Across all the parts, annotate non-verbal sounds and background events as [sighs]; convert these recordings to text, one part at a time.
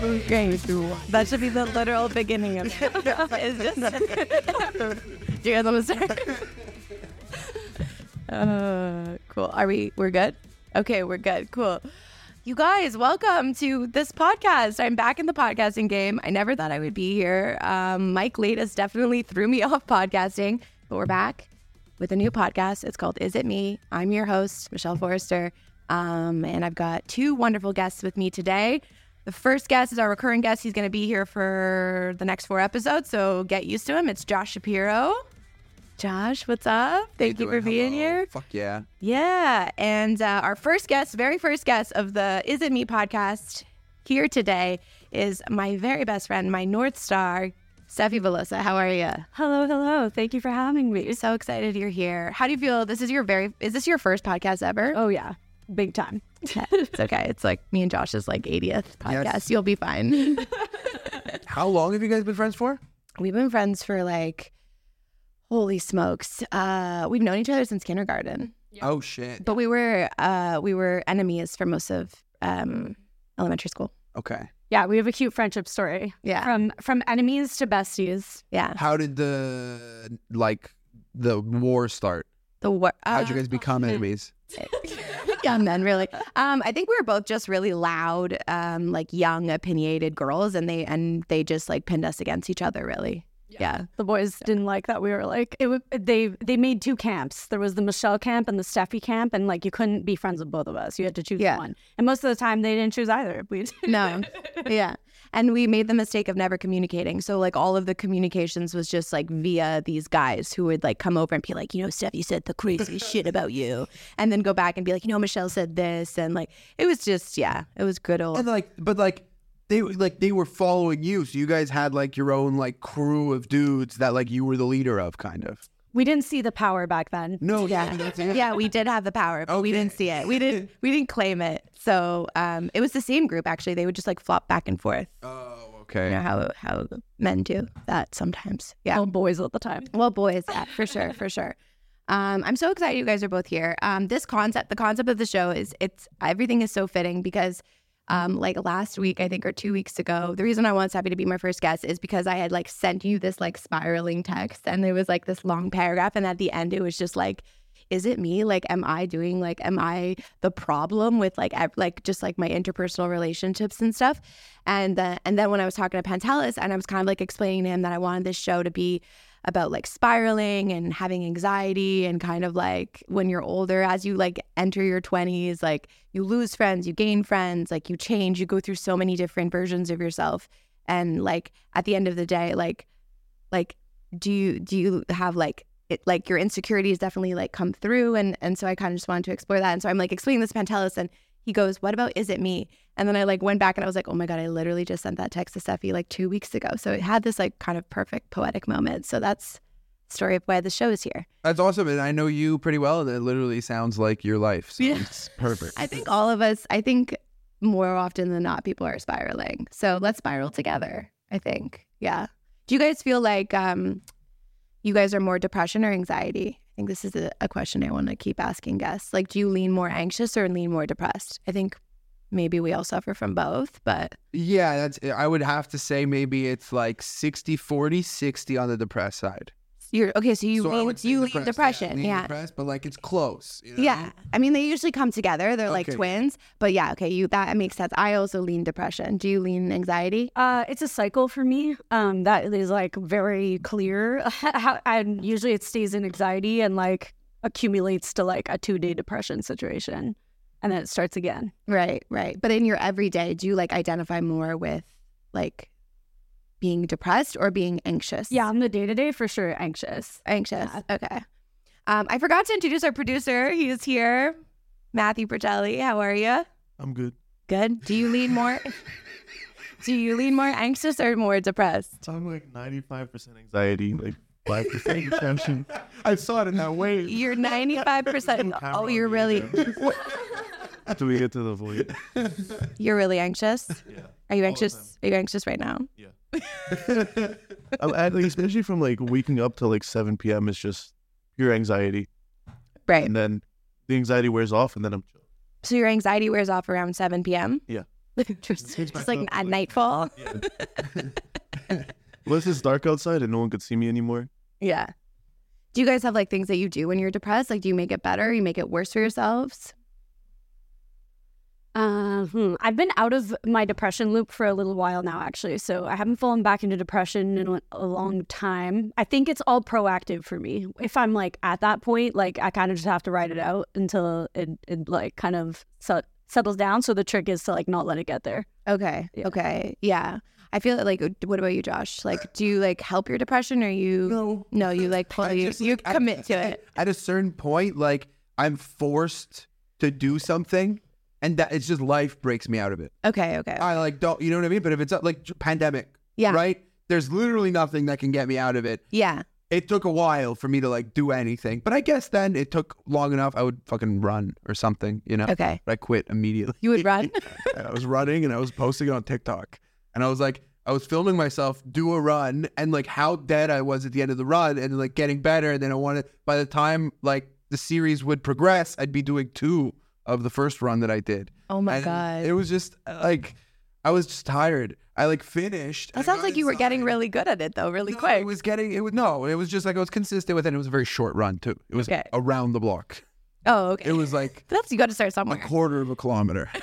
Say? Great. That should be the literal beginning of it. [laughs] It's just. [laughs] Do you guys want to start? Uh, cool. Are we? We're good. Okay, we're good. Cool. You guys, welcome to this podcast. I'm back in the podcasting game. I never thought I would be here. Um, Mike Latus definitely threw me [laughs] off podcasting, but we're back with a new podcast. It's called Is It Me? I'm your host, Michelle Forrester. Um, and I've got two wonderful guests with me today. The first guest is our recurring guest. He's going to be here for the next four episodes, so get used to him. It's Josh Shapiro. Josh, what's up? Thank you for being here. Fuck yeah. Yeah. And uh, our first guest, very first guest of the Is It Me podcast here today is my very best friend, my North Star, Steffy Velosa. How are you? Hello, hello. Thank you for having me. So excited you're here. How do you feel? This is your very, is this your first podcast ever? Oh yeah, big time. It's okay. It's like me and Josh's like 80th podcast. Yes. You'll be fine. [laughs] How long have you guys been friends for? We've been friends for like, holy smokes. Uh, we've known each other since kindergarten. Oh shit. But we were uh we were enemies for most of um elementary school. Okay. Yeah, we have a cute friendship story. Yeah. From from enemies to besties. Yeah. How did the like the war start? The war How'd you uh, guys become enemies? [laughs] [laughs] young men really. Um I think we were both just really loud, um, like young, opinionated girls and they and they just like pinned us against each other really. Yeah. The boys didn't like that. We were like, it. would they they made two camps. There was the Michelle camp and the Steffy camp, and like you couldn't be friends with both of us. You had to choose Yeah. one. And most of the time, they didn't choose either. We No. [laughs] yeah. And we made the mistake of never communicating. So like all of the communications was just like via these guys who would like come over and be like, you know, Steph, you said the craziest shit about you. And then go back and be like, you know, Michelle said this. And like it was just, yeah, it was good old. And like, but like they like they were following you, so you guys had like your own like crew of dudes that like you were the leader of, kind of. We didn't see the power back then. No, Yeah. that's yeah, we did have the power, but we didn't see it. We didn't we didn't claim it. So um it was the same group actually. They would just like flop back and forth. Oh, okay. You know how how men do that sometimes. Yeah. All boys all the time. Well, boys, yeah, for sure, for sure. Um, I'm so excited you guys are both here. Um, this concept, the concept of the show is it's everything is so fitting because um, like last week, I think, or two weeks ago, the reason I want happy to be my first guest is because I had like sent you this like spiraling text and there was like this long paragraph. And at the end, it was just like, is it me? Like, am I doing like, am I the problem with like, ev- like just like my interpersonal relationships and stuff? And uh, and then when I was talking to Pantelis and I was kind of like explaining to him that I wanted this show to be about like spiraling and having anxiety and kind of like when you're older as you like enter your 20s like you lose friends you gain friends like you change you go through so many different versions of yourself. And like at the end of the day like like do you do you have like it like your insecurities definitely like come through? And and so I kind of just wanted to explore that. And so I'm like explaining this Pantelis and he goes what about is it me and then I like went back and I was like oh my god I literally just sent that text to Steffy like two weeks ago so it had this like kind of perfect poetic moment so that's the story of why the show is here That's awesome, and I know you pretty well, it literally sounds like your life. So Yeah. it's perfect. I think all of us I think more often than not people are spiraling so let's spiral together I think yeah do you guys feel like um you guys are more depression or anxiety? I think this is a, a question I want to keep asking guests. Like, do you lean more anxious or lean more depressed? I think maybe we all suffer from both, but Yeah, that's. I would have to say maybe it's like 60 40, 60 on the depressed side. You're okay. So you So I lean, would you lean depressed, depression. lean Yeah. depressed, but like it's close. you know? Yeah. I mean, they usually come together. They're like Okay. twins. But yeah, okay, you that makes sense. I also lean depression. Do you lean anxiety? Uh, it's a cycle for me. Um, that is like very clear. [laughs] And usually it stays in anxiety and like accumulates to like a two day depression situation, and then it starts again. Right, right. But in your everyday, do you like identify more with like being depressed or being anxious? Yeah, I'm the day to day for sure anxious. Anxious. Yeah. Okay. Um, I forgot to introduce our producer. He is here. Matthew Bertelli. How are you? I'm good. Good. Do you lean more? [laughs] do you lean more anxious or more depressed? So I'm like 95% anxiety, like 5% [laughs] depression. I saw it in that way. You're 95%. Oh, you're really, [laughs] Do we get to the void? you're really anxious. Yeah. Are you anxious? Are you anxious right now? Yeah. I'm [laughs] oh, at, like, especially from like waking up to like 7 p.m. is just pure anxiety. Right. And then the anxiety wears off and then I'm chill. So your anxiety wears off around 7 p.m. Yeah. [laughs] just, just like at like- nightfall. Unless [laughs] it's dark outside and no one could see me anymore. Yeah. Do you guys have like things that you do when you're depressed? Like, do you make it better? You make it worse for yourselves? Uh, hmm. I've been out of my depression loop for a little while now, actually. So I haven't fallen back into depression in a- a long time. I think it's all proactive for me. If I'm like at that point, like I kind of just have to ride it out until it, it like kind of set, settles down. So the trick is to like not let it get there. Okay. Yeah. Okay. Yeah. I feel like, what about you, Josh? Like, do you like help your depression or you? No. No, you like pull, [laughs] I you, just, you like, at- commit to it. At a certain point, like I'm forced to do something, and that it's just life breaks me out of it. Okay. Okay. I like don't, you know what I mean? But if it's uh, like pandemic, Yeah. right? There's literally nothing that can get me out of it. Yeah. It took a while for me to like do anything, but I guess then it took long enough. I would fucking run or something, you know. Okay. But I quit immediately. You would run? [laughs] I was running and I was posting it on TikTok. And I was like, I was filming myself do a run and like how dead I was at the end of the run and like getting better. And then I wanted, by the time like the series would progress, I'd be doing two of the first run that I did. Oh my And God. It was just like, I was just tired. I like finished. that sounds like you were getting really good at it though, really No, quick. It was getting, it was, no, it was just like I was consistent with it. And it was a very short run too. It was Okay. around the block. oh, okay. It was like, That's, you got to start somewhere. a quarter of a kilometer. [laughs]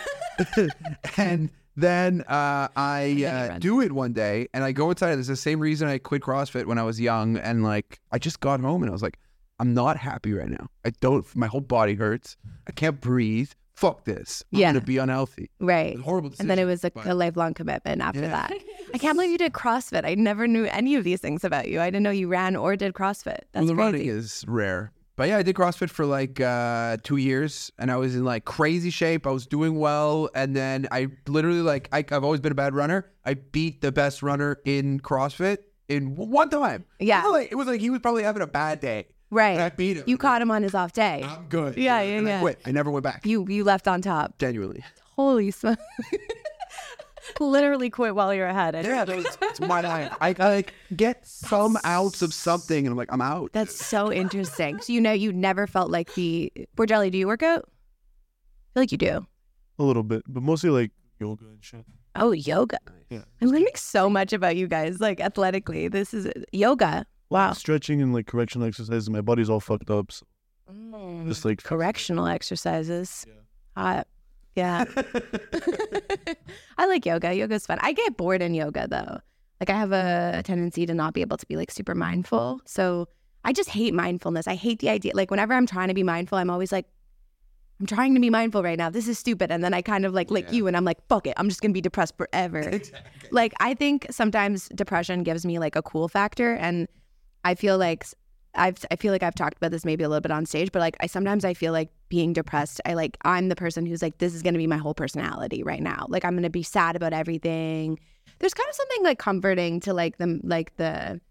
[laughs] and then uh, I uh, do it one day, and I go inside. It's the same reason I quit CrossFit when I was young, and like I just got home and I was like, I'm not happy right now. I don't. My whole body hurts. I can't breathe. Fuck this. I'm Yeah. gonna be unhealthy. right. Horrible. And then it was a, but- a lifelong commitment after Yeah. that. [laughs] I can't believe you did CrossFit. I never knew any of these things about you. I didn't know you ran or did CrossFit. That's well, the running is rare. But yeah, I did CrossFit for like uh, two years, and I was in like crazy shape. I was doing well, and then I literally like I, I've always been a bad runner. I beat the best runner in CrossFit in one time. Yeah. it was like, it was like he was probably having a bad day. Right. and I beat him. You caught him on his off day. I'm good. Yeah, yeah, and yeah. I quit. I never went back. You you left on top. Genuinely. Holy smokes. [laughs] Literally quit while you're ahead. Yeah, that was, it's my life. I, I like get [laughs] some ounce of something, and I'm like, I'm out. That's so interesting. So you know you never felt like the Bordelli, do you work out? I feel like you do. A little bit, but mostly like yoga and shit. Oh, yoga. Yeah. I'm learning so much about you guys, like athletically. This is yoga. Wow. Stretching and like correctional exercises. My body's all fucked up. So Mm. just like Correctional exercises. Yeah. Yeah. [laughs] I like yoga. Yoga's fun. I get bored in yoga though. Like I have a tendency to not be able to be like super mindful. So I just hate mindfulness. I hate the idea. Like whenever I'm trying to be mindful, I'm always like, I'm trying to be mindful right now. This is stupid. And then I kind of like like you and I'm like, fuck it. I'm just gonna be depressed forever. [laughs] Like I think sometimes depression gives me like a cool factor and I feel like I've I feel like I've talked about this maybe a little bit on stage, but like I sometimes I feel like being depressed, I like I'm the person who's like this is going to be my whole personality right now. Like I'm going to be sad about everything. There's kind of something like comforting to like the like the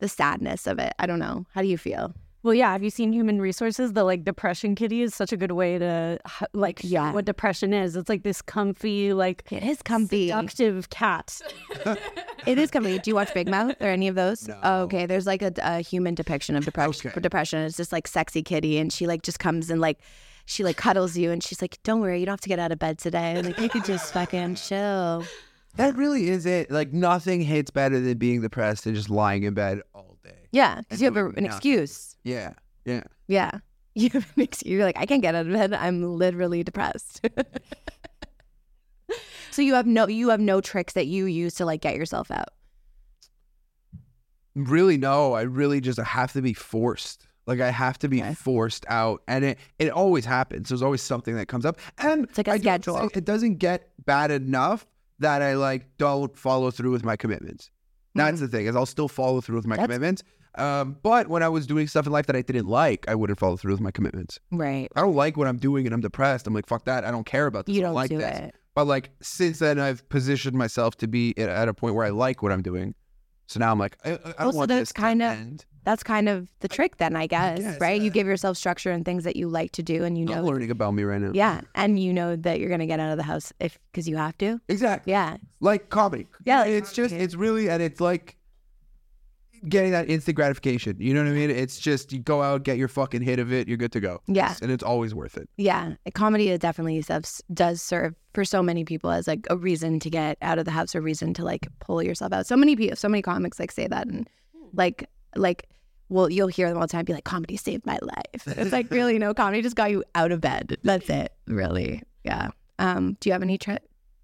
the sadness of it. I don't know. How do you feel? Well, yeah. Have you seen Human Resources? The like depression kitty is such a good way to like Yeah. what depression is. It's like this comfy, like It is comfy. seductive cat. [laughs] It is comfy. Do you watch Big Mouth or any of those? No. Oh, okay. There's like a, a human depiction of depression. Okay. Depression. It's just like sexy kitty, and she like just comes and like she like cuddles you, and she's like, "Don't worry, you don't have to get out of bed today. Like you could just fucking chill." That really is it. Like nothing hits better than being depressed and just lying in bed all day. Yeah, because you have a, an nothing. excuse. Yeah. Yeah. Yeah. [laughs] You have an excuse. You're like, I can't get out of bed. I'm literally depressed. [laughs] so you have no you have no tricks that you use to like get yourself out. Really, no. I really just have to be forced. Like I have to be Okay. forced out, and it it always happens. There's always something that comes up, and It's like a I schedule. It doesn't get bad enough that I like don't follow through with my commitments. That's the thing is I'll still follow through with my Mm-hmm. That's- commitments. Um, but when I was doing stuff in life that I didn't like, I wouldn't follow through with my commitments. Right. I don't like what I'm doing, and I'm depressed. I'm like, fuck that. I don't care about this. You I don't like do this. it. But like since then, I've positioned myself to be at, at a point where I like what I'm doing. So now I'm like, I, I I oh, don't want that's this kind of- end. That's kind of the trick then, I guess, guess, right? You give yourself structure and things that you like to do and you You're know learning about me right now. Yeah, and you know that you're going to get out of the house if cuz you have to. exactly. Yeah. Like comedy. Yeah, like it's just it's really and it's like getting that instant gratification. You know what I mean? It's just you go out, get your fucking hit of it, you're good to go. Yeah. and it's always worth it. Yeah, comedy is definitely does serve for so many people as like a reason to get out of the house, a reason to like pull yourself out. So many people, so many comics like say that, and like like, well, you'll hear them all the time be like, "Comedy saved my life." It's like [laughs] really no, comedy just got you out of bed. That's it, really. Yeah. Um. Do you have any tri-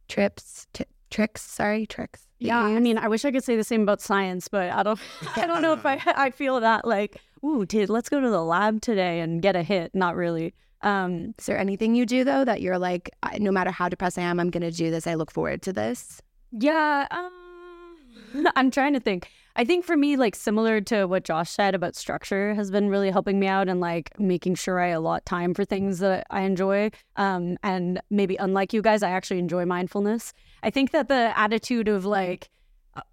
trips, t- tricks? Sorry, tricks. Yeah, I mean, I wish I could say the same about science, but I don't. [laughs] I don't know if I. [laughs] I feel that like, ooh, dude, let's go to the lab today and get a hit. Not really. Um, is there anything you do though that you're like, I- no matter how depressed I am, I'm gonna do this. I look forward to this. yeah. Um, [laughs] I'm trying to think. I think for me, like similar to what Josh said about structure, has been really helping me out and like making sure I allot time for things that I enjoy. Um, and maybe unlike you guys, I actually enjoy mindfulness. I think that the attitude of like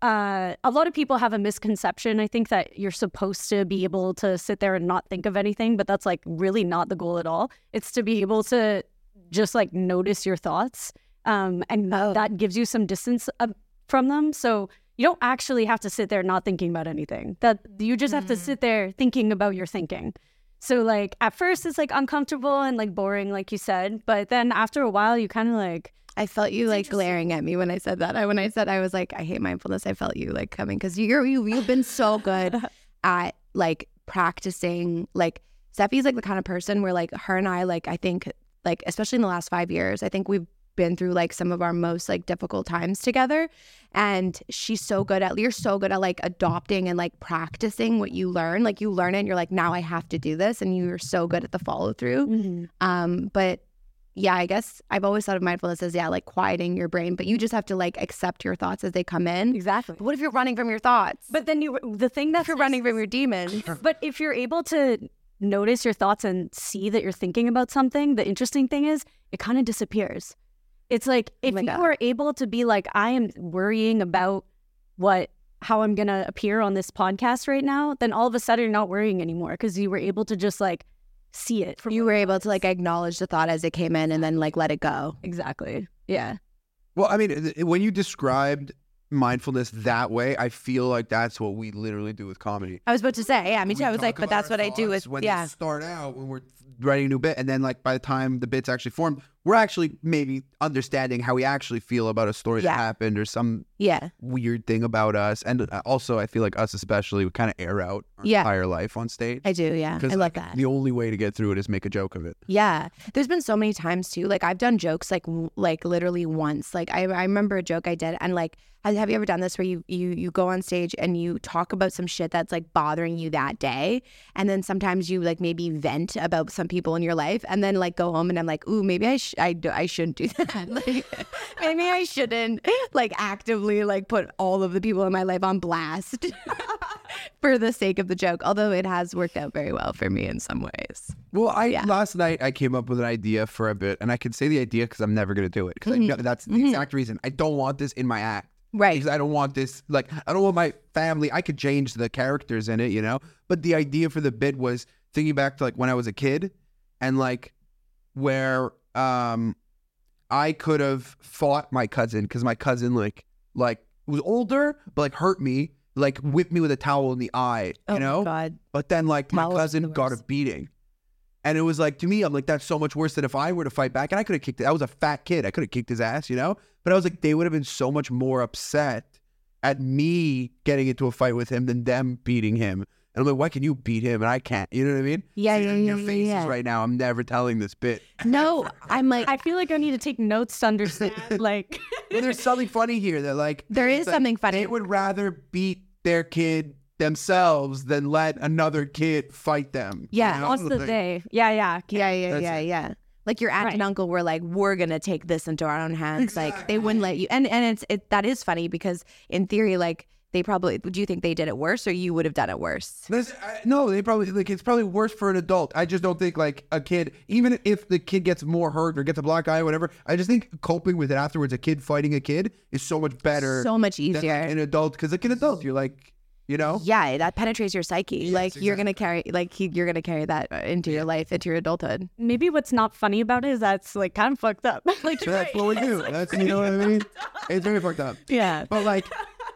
uh, a lot of people have a misconception. I think that you're supposed to be able to sit there and not think of anything, but that's like really not the goal at all. It's to be able to just like notice your thoughts, um, and Oh. that gives you some distance uh, from them. So you don't actually have to sit there not thinking about anything. That you just have to mm-hmm. sit there thinking about your thinking. So like at first it's like uncomfortable and like boring, like you said, but then after a while you kind of like I felt you like glaring at me when I said that. I when I said I was like I hate mindfulness. I felt you like coming because you're you you've been so good [laughs] at like practicing. Like Steffy's like the kind of person where like her and I like I think like especially in the last five years I think we've been through like some of our most like difficult times together and she's so good at you're so good at like adopting and like practicing what you learn like you learn it and you're like now i have to do this and you're so good at the follow through um, but yeah, I guess I've always thought of mindfulness as yeah, like quieting your brain, but you just have to like accept your thoughts as they come in. exactly. But what if you're running from your thoughts? But then you the thing that you're running from your demons, But if you're able to notice your thoughts and see that you're thinking about something, the interesting thing is it kind of disappears. It's like oh if my you God. are able to be like, I am worrying about what how I'm gonna appear on this podcast right now, then all of a sudden you're not worrying anymore because you were able to just like see it. From you were able to like acknowledge the thought as it came in and then like let it go. exactly. Yeah. Well, I mean, th- when you described mindfulness that way, I feel like that's what we literally do with comedy. I was about to say, yeah, me too. We I was like, but that's our what I do thoughts with when yeah. start out when we're writing a new bit, and then like by the time the bit's actually formed, we're actually maybe understanding how we actually feel about a story Yeah. that happened or some Yeah. weird thing about us. And uh, also, I feel like us especially, we kind of air out our Yeah. entire life on stage. I do, yeah. I like, that. The only way to get through it is make a joke of it. Yeah, there's been so many times too. Like I've done jokes like w- like literally once. Like I, I remember a joke I did, and like have have you ever done this where you you you go on stage and you talk about some shit that's like bothering you that day, and then sometimes you like maybe vent about some people in your life, and then like go home and I'm like, ooh, maybe I sh- I, do- I shouldn't do [laughs] that. [laughs] like maybe I shouldn't like actively like put all of the people in my life on blast [laughs] for the sake of the joke. Although it has worked out very well for me in some ways. Well, I Yeah. last night I came up with an idea for a bit, and I can say the idea because I'm never going to do it because I Mm-hmm. know that's the exact reason I don't want this in my act. Right. Because I don't want this like I don't want my family. I could change the characters in it, you know. But the idea for the bit was thinking back to like when I was a kid, and like where um I could have fought my cousin because my cousin like like was older but like hurt me like whipped me with a towel in the eye, you Oh know. God. But then like my Towels cousin got a beating. And it was like to me, I'm like, that's so much worse than if I were to fight back. And I could have kicked it. I was a fat kid. I could have kicked his ass, you know? But I was like, they would have been so much more upset at me getting into a fight with him than them beating him. And I'm like, why can you beat him and I can't? You know what I mean? Yeah, See, yeah, Your yeah, yeah, faces yeah. right now. I'm never telling this bit. No, I'm like, I feel like I need to take notes to understand. like, [laughs] But there's something funny here that like there is like, something funny. They would rather beat their kid themselves than let another kid fight them. you Yeah. know? what's the Like, day? Yeah, yeah. Yeah, yeah, That's yeah, it. yeah. Like your aunt and uncle were like, "We're gonna take this into our own hands." Like they wouldn't let you. And and it's it that is funny because in theory, like they probably. Do you think they did it worse, or you would have done it worse? This, I, no, they probably like it's probably worse for an adult. I just don't think like a kid, even if the kid gets more hurt or gets a black eye or whatever. I just think coping with it afterwards, a kid fighting a kid is so much better. So much easier, than easier. an adult because like an adult, you're like, you know, Yeah, that penetrates your psyche. Yes, like you're gonna carry, like he, you're gonna carry that uh, into your life, into your adulthood. Maybe what's not funny about it is that's like kind of fucked up. [laughs] like, So that's what we do. [laughs] That's you know what I mean. It's very fucked up. yeah. But like,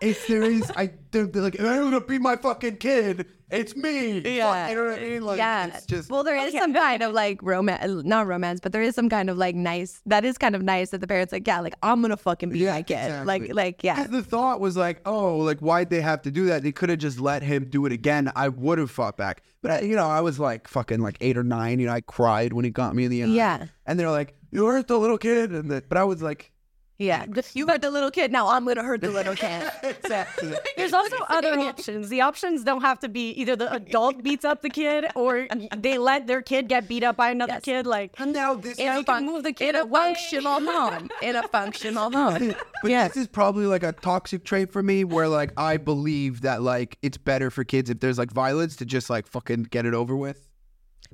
if there is, I don't like. If I'm gonna be my fucking kid, it's me. Yeah. you know what I mean. Like, yeah. it's just well, there is some kind of like romance, not romance, but there is some kind of like nice. That is kind of nice that the parents like, yeah, like I'm gonna fucking be Yeah, my kid. exactly. Like, like yeah, 'Cause the thought was like, oh, like why'd they have to do that? They could have just let him do it again. I would have fought back. But I, you know, I was like fucking like eight or nine. You know, I cried when he got me in the eye. Yeah. And they're like, you hurt the little kid, and the, but I was like, yeah. You hurt the little kid. Now I'm gonna hurt the little kid. [laughs] exactly. [laughs] There's also [laughs] other options. The options don't have to be either the adult beats up the kid or they let their kid get beat up by another Yes. kid. Like, and now this. in a, can fun- move the kid in a away. functional home. In a functional home. But this is probably like a toxic trait for me where like I believe that like it's better for kids if there's like violence to just like fucking get it over with.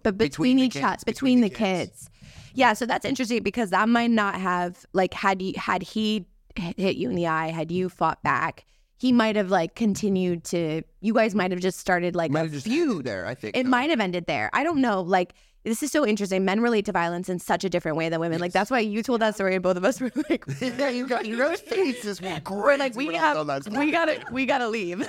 but Between between, each kids, cats, between between, the the, kids. kids. Yeah, so that's interesting because that might not have like had you had he hit you in the eye, had you fought back, he might have like continued to. You guys might have just started like Might a have just feud. there. I think It might have ended there. I don't know. Like this is so interesting. Men relate to violence in such a different way than women. Like that's why you told that story, and both of us were like, [laughs] yeah, you got your faces were [laughs] we're like, we have, we gotta, we gotta leave. [laughs]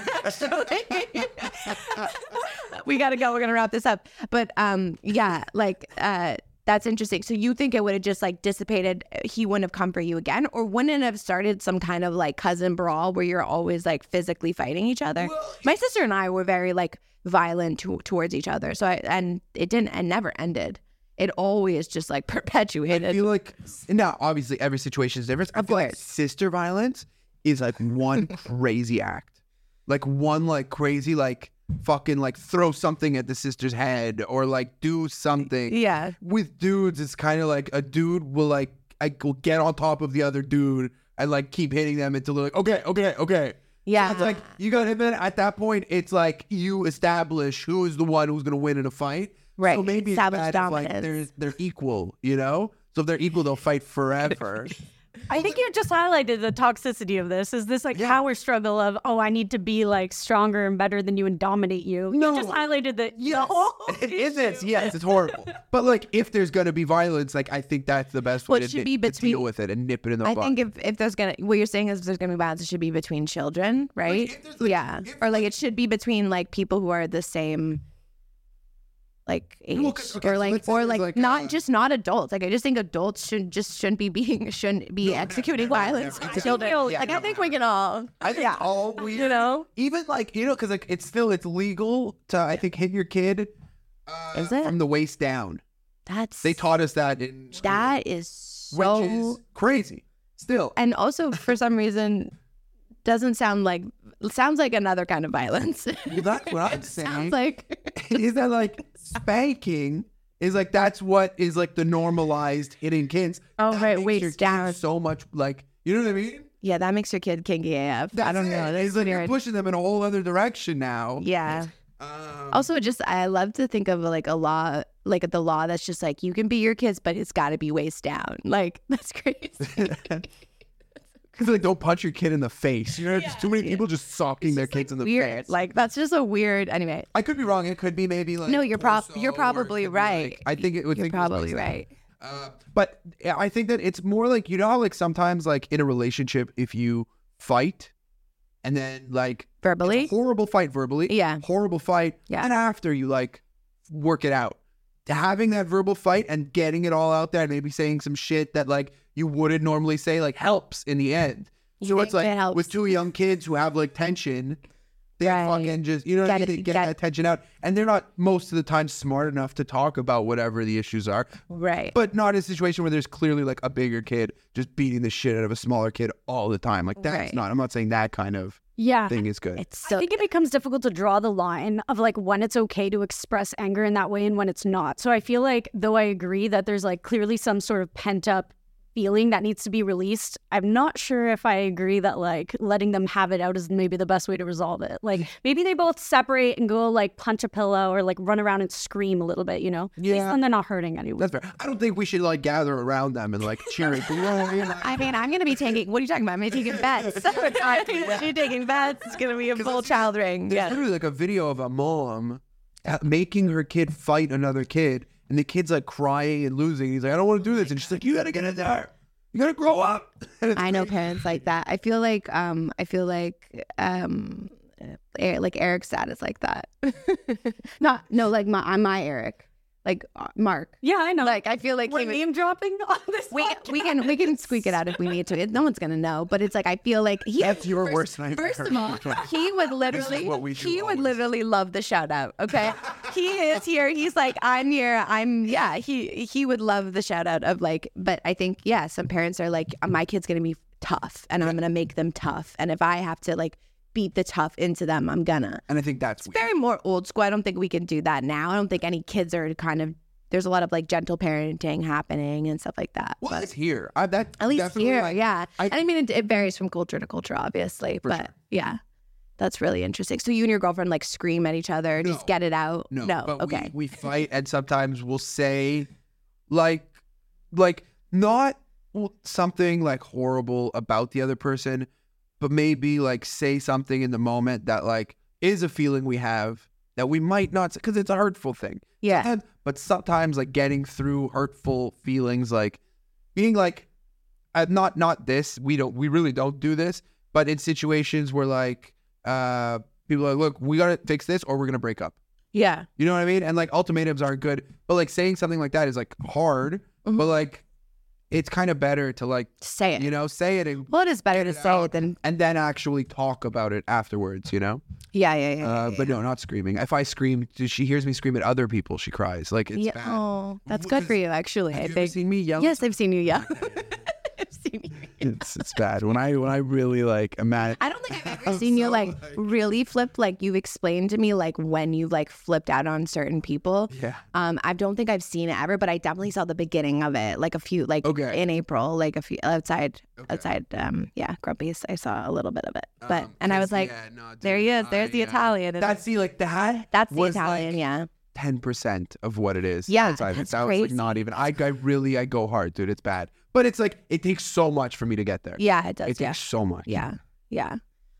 We gotta go. We're gonna wrap this up. But um, yeah, like uh, that's interesting. So you think it would have just like dissipated? Uh, he wouldn't have come for you again, or wouldn't it have started some kind of like cousin brawl where you're always like physically fighting each other? My sister and I were very like violent to- towards each other. So I and it didn't and never ended. It always just like [laughs] perpetuated. I feel like now obviously every situation is different. Of feel like sister violence is like one [laughs] crazy act, like one like crazy like fucking like throw something at the sister's head or like do something. Yeah. With dudes, it's kind of like a dude will like I will get on top of the other dude and like keep hitting them until they're like okay, okay, okay. Yeah. It's like you got to admit at that point it's like you establish who is the one who's gonna win in a fight. Right. So maybe it's bad if, like they're they're equal, you know. So if they're equal, they'll fight forever. [laughs] I think you just highlighted the toxicity of this. Is this like power struggle of, oh, I need to be like stronger and better than you and dominate you? No. You just highlighted that. Yes, [laughs] it isn't. Yes, it's horrible. But like, if there's gonna be violence, like I think that's the best Well, way it to, should di- be to deal with it and nip it in the I butt. think if, if there's gonna what you're saying is if there's gonna be violence, it should be between children, right? if like, yeah, if, or like it should be between like people who are the same, like age, Well, 'cause- okay, or like let's say or there's, like, like, not uh, just not adults. Like I just think adults should just shouldn't be being [laughs] shouldn't be executing violence never. to children. Yeah, like I no. think we can all. I think all we, You know? even like you know, because like it's still it's legal to I think hit your kid uh, Is it? from the waist down. That's They taught us that in school, that is which so is crazy. Still, and also for some reason doesn't sound like sounds like another kind of violence. [laughs] well, that's what I'm saying. sounds like [laughs] is that like spanking is like that's what is like the normalized hitting kids. Oh, That right, makes waist your kid down. So much like you know what I mean? yeah, that makes your kid kinky AF. I don't That's know. it. That's It's like you're pushing them in a whole other direction now. Yeah. Um, Also, just I love to think of like a law, like the law that's just like you can be your kids, but it's got to be waist down. Like [laughs] that's crazy. Because like don't punch your kid in the face. You know, just too many people just socking their kids in the weird. face. Like that's just a weird. Anyway, I could be wrong. It could be maybe like No, you're prob- you're probably right. like- I think it would. you're think probably right. Uh, but yeah, I think that it's more like you know how like sometimes like in a relationship if you fight and then like Verbally? horrible fight verbally Yeah. horrible fight Yeah. and after you like work it out having that verbal fight and getting it all out there and maybe saying some shit that like you wouldn't normally say like helps in the end. You So it's like it with two young kids who have like tension, they Right. fucking just you know Get They get, get- that tension out, and they're not most of the time smart enough to talk about whatever the issues are. Right. But not in a situation where there's clearly like a bigger kid just beating the shit out of a smaller kid all the time. Like that's Right. not. I'm not saying that kind of Yeah. thing is good. it's I think it becomes difficult to draw the line of like when it's okay to express anger in that way and when it's not. So I feel like though I agree that there's like clearly some sort of pent up feeling that needs to be released, I'm not sure if I agree that like letting them have it out is maybe the best way to resolve it. Like [laughs] maybe they both separate and go like punch a pillow or like run around and scream a little bit, you know? At least Yeah. then they're not hurting anyone. That's fair. I don't think we should like gather around them and like cheer cheering. [laughs] I mean, I'm gonna be taking. What are you talking about? I'm taking bets. [laughs] She's taking bets. It's gonna be a full child ring. There's Yeah. literally like a video of a mom uh, making her kid fight another kid, and the kid's like crying and losing. He's like, I don't want to do this, and she's like, You gotta get in there. You gotta grow up. [laughs] I know parents like that. I feel like um I feel like um Er- like Eric's dad is like that. [laughs] Not no like my I'm my Eric. Like uh, Mark. Yeah, I know. Like I feel like We're he name dropping [laughs] on this. we can, we can we can squeak it out if we need to. It, no one's gonna know, but it's like I feel like he. That's your first, worst nightmare. First of all, he would literally what we do he would literally love the shout out. Okay, he is here. He's like I'm here. I'm yeah. He he would love the shout out of like. But I think yeah, some parents are like my kid's gonna be tough, and I'm gonna make them tough, and if I have to like beat the tough into them, I'm gonna And I think that's weird. very more old school. I don't think we can do that now. I don't think any kids are kind of. There's a lot of like gentle parenting happening and stuff like that. Well, but it's here. I, that at least here, like, yeah. I- and I mean, it, it varies from culture to culture, obviously, but sure. yeah, that's really interesting. So you and your girlfriend like scream at each other, No. just get it out. No, but okay. we, we fight, and sometimes we'll say, like, like not something like horrible about the other person, but maybe like say something in the moment that like is a feeling we have that we might not because it's a hurtful thing. yeah, And- but sometimes like getting through hurtful feelings, like being like, I'm not not this. We don't. We really don't do this. But in situations where like uh people are like, look, we gotta fix this, or we're gonna break up. yeah, You know what I mean? And like ultimatums aren't good, but like saying something like that is like hard. Mhm. But like, it's kind of better to like say it. you know say it and, well, it is better to say it than and then actually talk about it afterwards. You know? yeah, yeah, yeah. Uh, yeah, but no, not screaming. If I scream, she hears me scream at other people. She cries. Like it's yeah. bad. Oh, that's good for you, actually. Have I you ever seen me yell? Yes, I've seen you yell. [laughs] Seen you. It's it's bad when I when I really like imagine. I don't think I've ever [laughs] seen you like really flip. Like you've explained to me, like when you like flipped out on certain people. Yeah. Um, I don't think I've seen it ever, but I definitely saw the beginning of it, like a few, like Okay. in April, like a few outside, Okay. outside. Um, yeah, Grumpy's. I saw a little bit of it, but Um, and I was like, yeah, no, there he is. There's I, the uh, Italian. That's see, like that. that's the Italian. like, yeah. Ten percent of what it is. Yeah, outside of it. that's that was like not even. I, I really, I go hard, dude. It's bad, but it's like it takes so much for me to get there. Yeah, it does. it yeah. takes so much. Yeah. Yeah.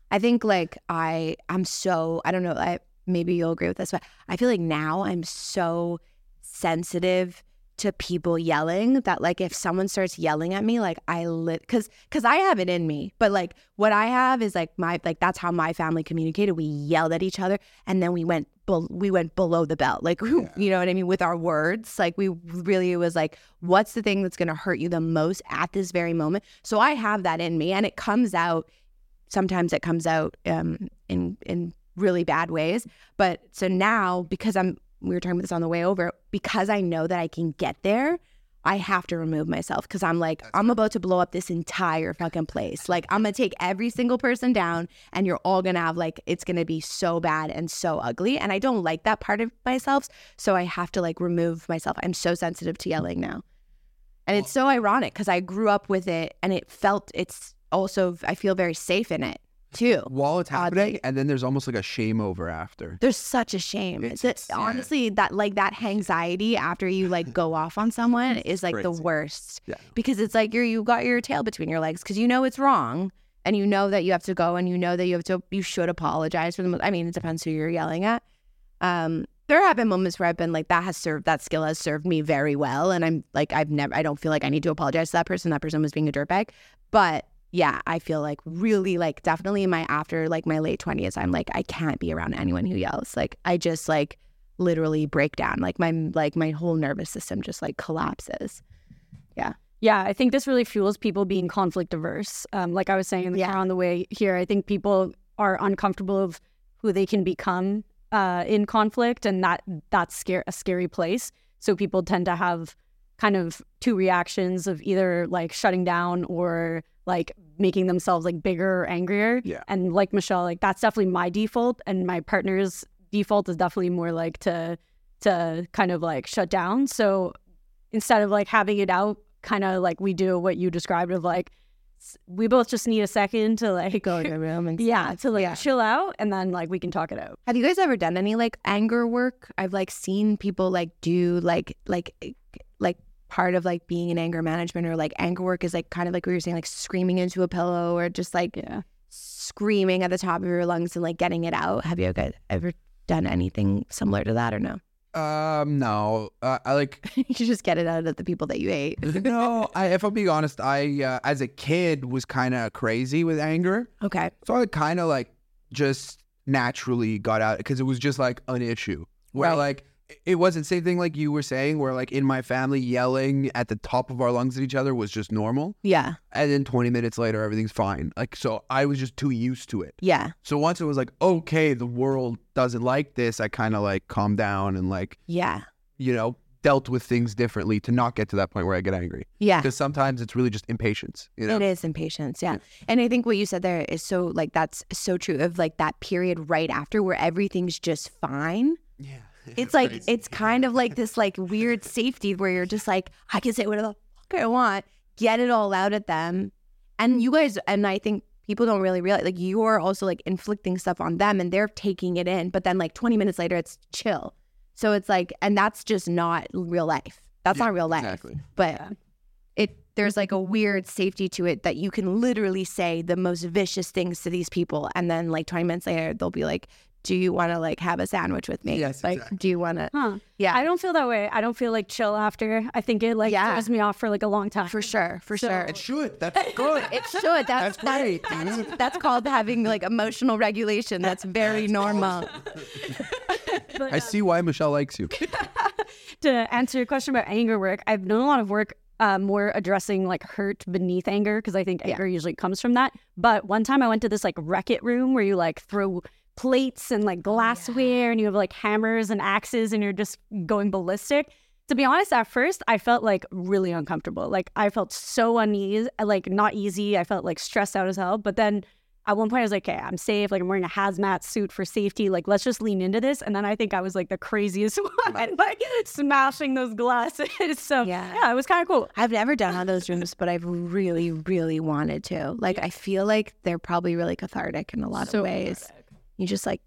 I think like I I'm so I don't know, I maybe you'll agree with this, but I feel like now I'm so sensitive to people yelling that like if someone starts yelling at me like I lit cuz cuz I have it in me. But like what I have is like my like that's how my family communicated. We yelled at each other and then we went bel we went below the belt. Like [laughs] you know what I mean? With our words. Like we really it was like what's the thing that's going to hurt you the most at this very moment? So I have that in me and it comes out sometimes it comes out um, in in really bad ways. But so now because I'm we were talking about this on the way over because I know that I can get there. I have to remove myself because I'm like I'm about to blow up this entire fucking place. Like I'm gonna take every single person down, and you're all gonna have like it's gonna be so bad and so ugly. And I don't like that part of myself, so I have to like remove myself. I'm so sensitive to yelling now, and it's so ironic because I grew up with it, and it felt it's also I feel very safe in it too. While it's Oddly. happening, and then there's almost like a shame over after. There's such a shame. It's- That- it's- honestly, that like that anxiety after you like go off on someone [laughs] is like the worst. Yeah. Because it's like you're you got your tail between your legs because you know it's wrong and you know that you have to go and you know that you have to you should apologize for them. I mean, it depends who you're yelling at. Um, there have been moments where I've been like, that has served that skill has served me very well, and I'm like, I've never, I don't feel like I need to apologize to that person. That person was being a dirtbag, but yeah, I feel like really like definitely in my after like my late twenties, I'm like I can't be around anyone who yells. Like I just like literally break down. Like my like my whole nervous system just like collapses. Yeah, Yeah, I think this really fuels people being conflict averse. Um, like I was saying in the Yeah. car on the way here, I think people are uncomfortable of who they can become uh, in conflict, and that that's scare a scary place. So people tend to have kind of two reactions of either like shutting down or like making themselves like bigger or angrier. Yeah. And like Michelle, like that's definitely my default, and my partner's default is definitely more like to to kind of like shut down. So instead of like having it out kind of like we do what you described of like we both just need a second to like Go to the room and yeah to like Yeah. chill out and then like we can talk it out Have you guys ever done any like anger work? I've like seen people like do like like like part of like being in anger management or like anger work is like kind of like what you're saying like screaming into a pillow or just like yeah screaming at the top of your lungs and like getting it out. Have you guys ever done anything similar to that or no? Um, no, uh, I like [laughs] you just get it out of the people that you hate. [laughs] no. I, if I'm being honest, I uh, as a kid was kind of crazy with anger, okay. so I kind of like just naturally got out because it was just like an issue where Right. like it wasn't the same thing like you were saying where like in my family yelling at the top of our lungs at each other was just normal Yeah. and then 20 minutes later everything's fine like so i was just too used to it Yeah. so once it was like okay the world doesn't like this i kind of like calmed down and like Yeah. you know dealt with things differently to not get to that point where i get angry Yeah. because sometimes it's really just impatience you know It is impatience, yeah. And I think what you said there is so like that's so true of like that period right after where everything's just fine. yeah [laughs] It's like it's kind of like this like weird safety where you're just like I can say whatever the fuck I want, get it all out at them, and you guys and I think people don't really realize like you're also like inflicting stuff on them and they're taking it in, but then like 20 minutes later it's chill. So it's like, and that's just not real life. That's Yeah, not real life. exactly. But it there's like a weird safety to it that you can literally say the most vicious things to these people and then like 20 minutes later they'll be like do you want to like have a sandwich with me? Yes, like exactly. do you want to huh. Yeah. I don't feel that way. I don't feel like chill after. I think it like Yeah. throws me off for like a long time. For sure for So- sure. It should. That's good. [laughs] It should. That's That's great, that's, that's called having like emotional regulation. That's very normal. [laughs] But, i uh, see why michelle likes you. [laughs] To answer your question about anger work, I've done a lot of work uh, more addressing like hurt beneath anger because I think Yeah. anger usually comes from that. But one time I went to this like wreck it room where you like throw plates and like oh, glassware and you have like hammers and axes and you're just going ballistic. To be honest, at first I felt like really uncomfortable. Like I felt so uneasy, like not easy. I felt like stressed out as hell. But then at one point I was like, okay, I'm safe. Like I'm wearing a hazmat suit for safety. Like let's just lean into this. And then I think I was like the craziest [laughs] one, like smashing those glasses. [laughs] so Yeah. yeah, it was kind of cool. i've never done one of those rooms but i've really really wanted to like i feel like they're probably really cathartic in a lot So of ways you just like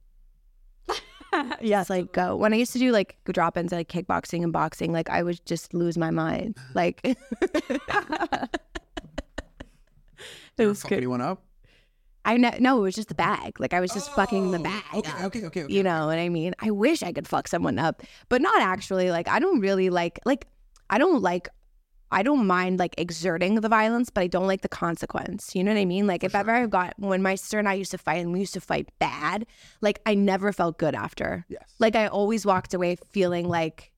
[laughs] yes. Yes, like go. When I used to do like drop ins like kickboxing and boxing, like I would just lose my mind. [sighs] Like [laughs] [laughs] it was fuck good. anyone up I know no, it was just the bag. Like I was just fucking the Oh, bag. okay okay okay, okay. You know what I mean? I wish I could fuck someone up, but not actually. Like I don't really like like I don't like I don't mind like exerting the violence, but I don't like the consequence. You know what I mean? Like if ever I got when my sister and I used to fight and we used to fight bad, like I never felt good after. yes Like I always walked away feeling like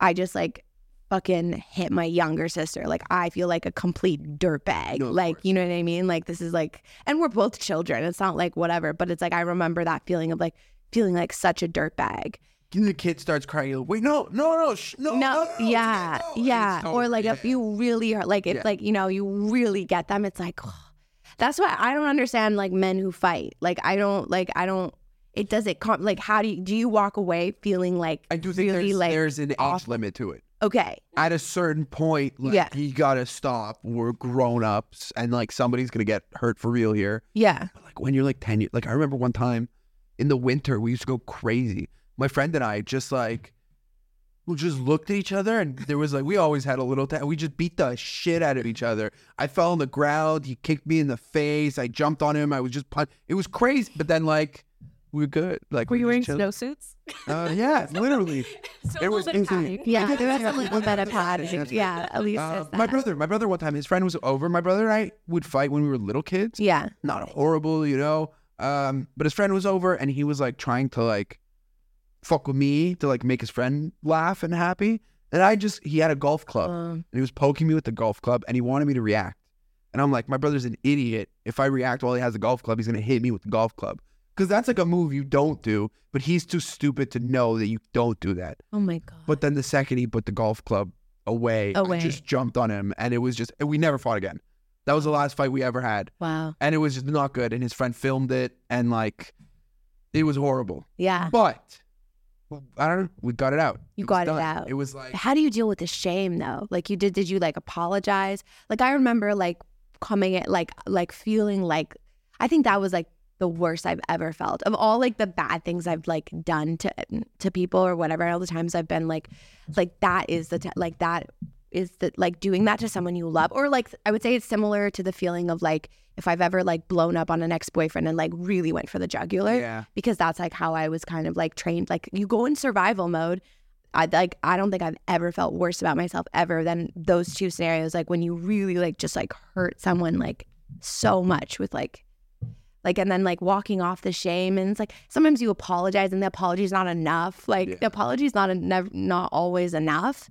I just like fucking hit my younger sister. Like I feel like a complete dirtbag. No, like course. you know what I mean? Like this is like, and we're both children. It's not like whatever, but it's like I remember that feeling of like feeling like such a dirtbag. The kid starts crying you're like, wait no no no sh- no No, no, yeah, no. yeah. It's Or like if you really are like if Yeah. like you know you really get them, it's like that's why I don't understand like men who fight. Like I don't like I don't. It does it com- like how do you do you walk away feeling like I do think really there's, like there's an off limit to it. okay At a certain point, like, Yeah. you gotta stop. We're grown ups, and like somebody's gonna get hurt for real here. yeah But like when you're like ten years, like I remember one time in the winter we used to go crazy. My friend and I just like we just looked at each other, and there was like we always had a little. T- we just beat the shit out of each other. I fell on the ground. He kicked me in the face. I jumped on him. I was just pun- It was crazy, but then like we were good. Like Were we you wearing just chilled. snowsuits? Uh, yeah, literally. [laughs] So It a was little bit of easy. yeah there was a little bit of panic. Yeah, at least Uh, there's my brother, my brother, one time, his friend was over. My brother and I would fight when we were little kids. Yeah Not horrible, you know. Um, but his friend was over, and he was like trying to like fuck with me to like make his friend laugh and happy. And I just he had a golf club uh. and he was poking me with the golf club and he wanted me to react. And I'm like, my brother's an idiot. If I react while he has a golf club, he's gonna hit me with the golf club. Because that's like a move you don't do, but he's too stupid to know that you don't do that. Oh my god. But then the second he put the golf club away, Away. I just jumped on him and it was just and we never fought again. That was the last fight we ever had. wow. And it was just not good. And his friend filmed it and like it was horrible. Yeah. But I don't know. We got it out. You was got it done. out. It was like How do you deal with the shame though? Like you did did you like apologize? Like I remember like coming at like like feeling like I think that was like the worst I've ever felt. Of all like the bad things I've like done to to people or whatever, all the times I've been like like that is the t- like that is the like doing that to someone you love or like I would say it's similar to the feeling of like if I've ever like blown up on an ex-boyfriend and like really went for the jugular Yeah. because that's like how I was kind of like trained like you go in survival mode I like I don't think I've ever felt worse about myself ever than those two scenarios. Like when you really like just like hurt someone like so much with like like and then like walking off the shame and it's like sometimes you apologize and the apology is not enough. Like Yeah. the apology is not a, nev- not always enough.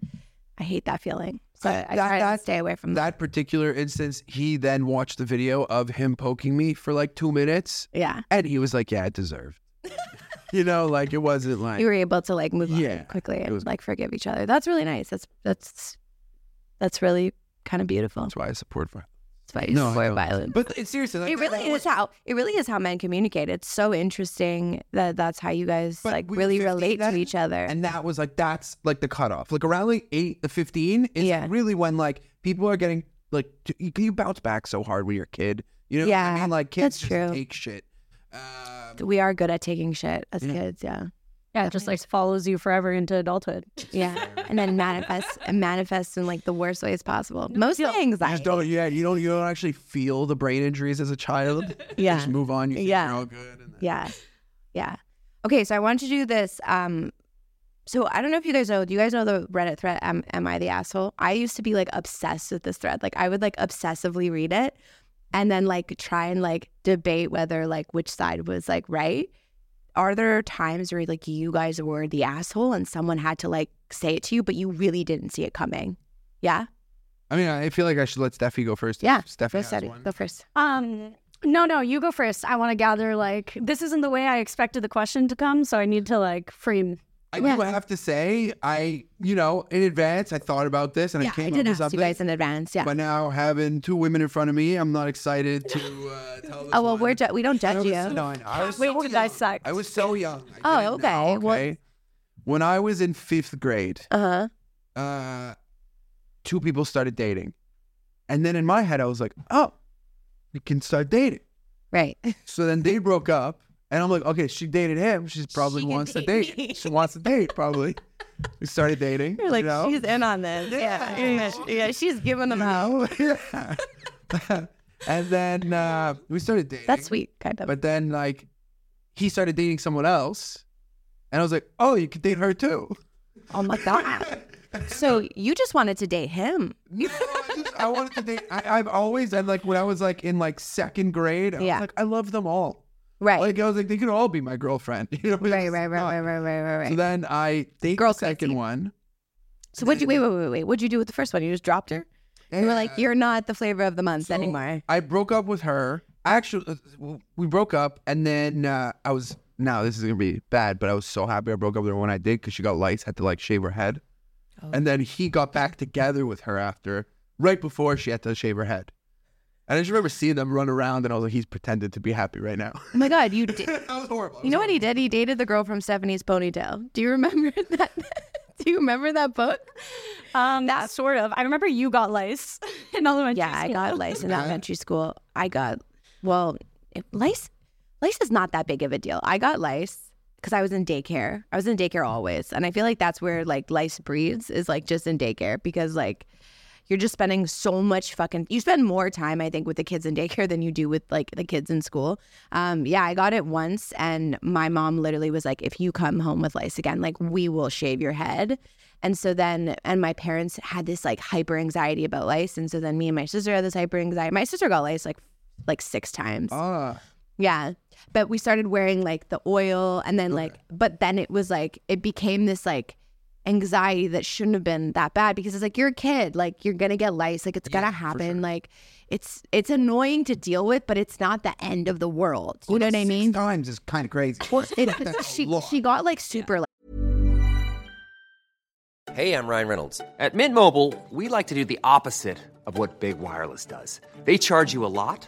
I hate that feeling. So I, I That- try that- to stay away from that. that particular instance, he then watched the video of him poking me for like two minutes Yeah. and he was like, Yeah, it deserved. [laughs] you know, like it wasn't like You were able to like move Yeah, on quickly and was- like forgive each other. That's really nice. That's that's that's really kind of beautiful. that's why I support violence. You No, I violence. But it's seriously like It really is how it really is how men communicate. It's so interesting that that's how you guys But like really 15 relate to each other. And that was like that's like the cutoff. Like around like eight to fifteen is Yeah. really when like people are getting like you, you bounce back so hard when you're a kid. You know what I Yeah, mean? Like kids that's just true. take shit. Um, we are good at taking shit as Yeah. kids. Yeah, Yeah, it just like follows you forever into adulthood. yeah, and then manifests [laughs] and manifest in like the worst ways possible. Mostly you just anxiety. don't yeah, you don't you don't actually feel the brain injuries as a child. [laughs] You Yeah. just move on, you think Yeah. you're all good. And then, Yeah, yeah. Okay, so I want to do this. Um, so I don't know if you guys know. Do you guys know the Reddit thread? Am, am I the asshole? I used to be like obsessed with this thread. Like I would like obsessively read it, and then like try and like debate whether like which side was like right. Are there times where like you guys were the asshole and someone had to like say it to you, but you really didn't see it coming? Yeah, I mean, I feel like I should let Steffy go first. yeah. Steffy Go, has one. Go first. Um, no, no, you go first. I want to gather like this isn't the way I expected the question to come, so I need to like frame. I do have to say, I you know, in advance, I thought about this and Yeah, I came I up did with something. you guys in advance. Yeah. But now having two women in front of me, I'm not excited to uh, tell this Oh well, one. we're ju- we don't judge you. no, I was Wait, so you guys young. sucked. I was so young. I Oh, okay. know, What- When I was in fifth grade, Uh huh. uh, two people started dating, and then in my head, I was like, "Oh, we can start dating." Right. So then they broke up, and I'm like, "Okay, she dated him. She's probably She wants to date date. me." She wants to date, probably." We started dating. You're like, you know? she's in on this. Yeah. Yeah, yeah, she's giving them out. [laughs] yeah. [laughs] and then uh, we started dating. That's sweet, kind of. But then like he started dating someone else, and I was like, "Oh, you could date her too." oh my God. [laughs] So you just wanted to date him. No, I, just, I wanted to date. I, I've always and like when I was like in like second grade, I Yeah. was like, I love them all. Right. Like I was like, they could all be my girlfriend. [laughs] You know, right, it's right, right, right, right, right, right, So then I date Girl the second crazy. one. So what'd you wait, wait, wait, wait. What'd you do with the first one? You just dropped her? You were like, you're not the flavor of the month So anymore. I broke up with her. Actually, uh, we broke up, and then uh, I was. Now this is gonna be bad, but I was so happy I broke up with her when I did because she got lice, had to like shave her head, Oh. and then he got back together with her after, right before she had to shave her head. And I just remember seeing them run around, and I was like, he's pretending to be happy right now. Oh my God, you [laughs] did. that was horrible. You know what he did? He dated the girl from Stephanie's Ponytail. Do you remember [laughs] that? Do you remember that book? Um, that sort of. I remember you got lice [laughs] in elementary school. Yeah, I got lice in elementary school. I got, well, it- lice, lice is not that big of a deal. I got lice because I was in daycare. I was in daycare always. And I feel like that's where like lice breeds is like just in daycare because like you're just spending so much fucking, you spend more time, I think, with the kids in daycare than you do with like the kids in school. Um, yeah, I got it once and my mom literally was like, if you come home with lice again, like we will shave your head. And so then, and my parents had this like hyper anxiety about lice. And so then me and my sister had this hyper anxiety. My sister got lice like like six times. Ah, Yeah. But we started wearing like the oil and then like but then it was like it became this like anxiety that shouldn't have been that bad because it's like you're a kid, like you're gonna get lice, like it's gonna happen. Like it's it's annoying to deal with, but it's not the end of the world. You know what I mean? times is kind of crazy. It, [laughs] she she got like super like Hey, I'm Ryan Reynolds. At Mint Mobile, we like to do the opposite of what Big Wireless does. They charge you a lot,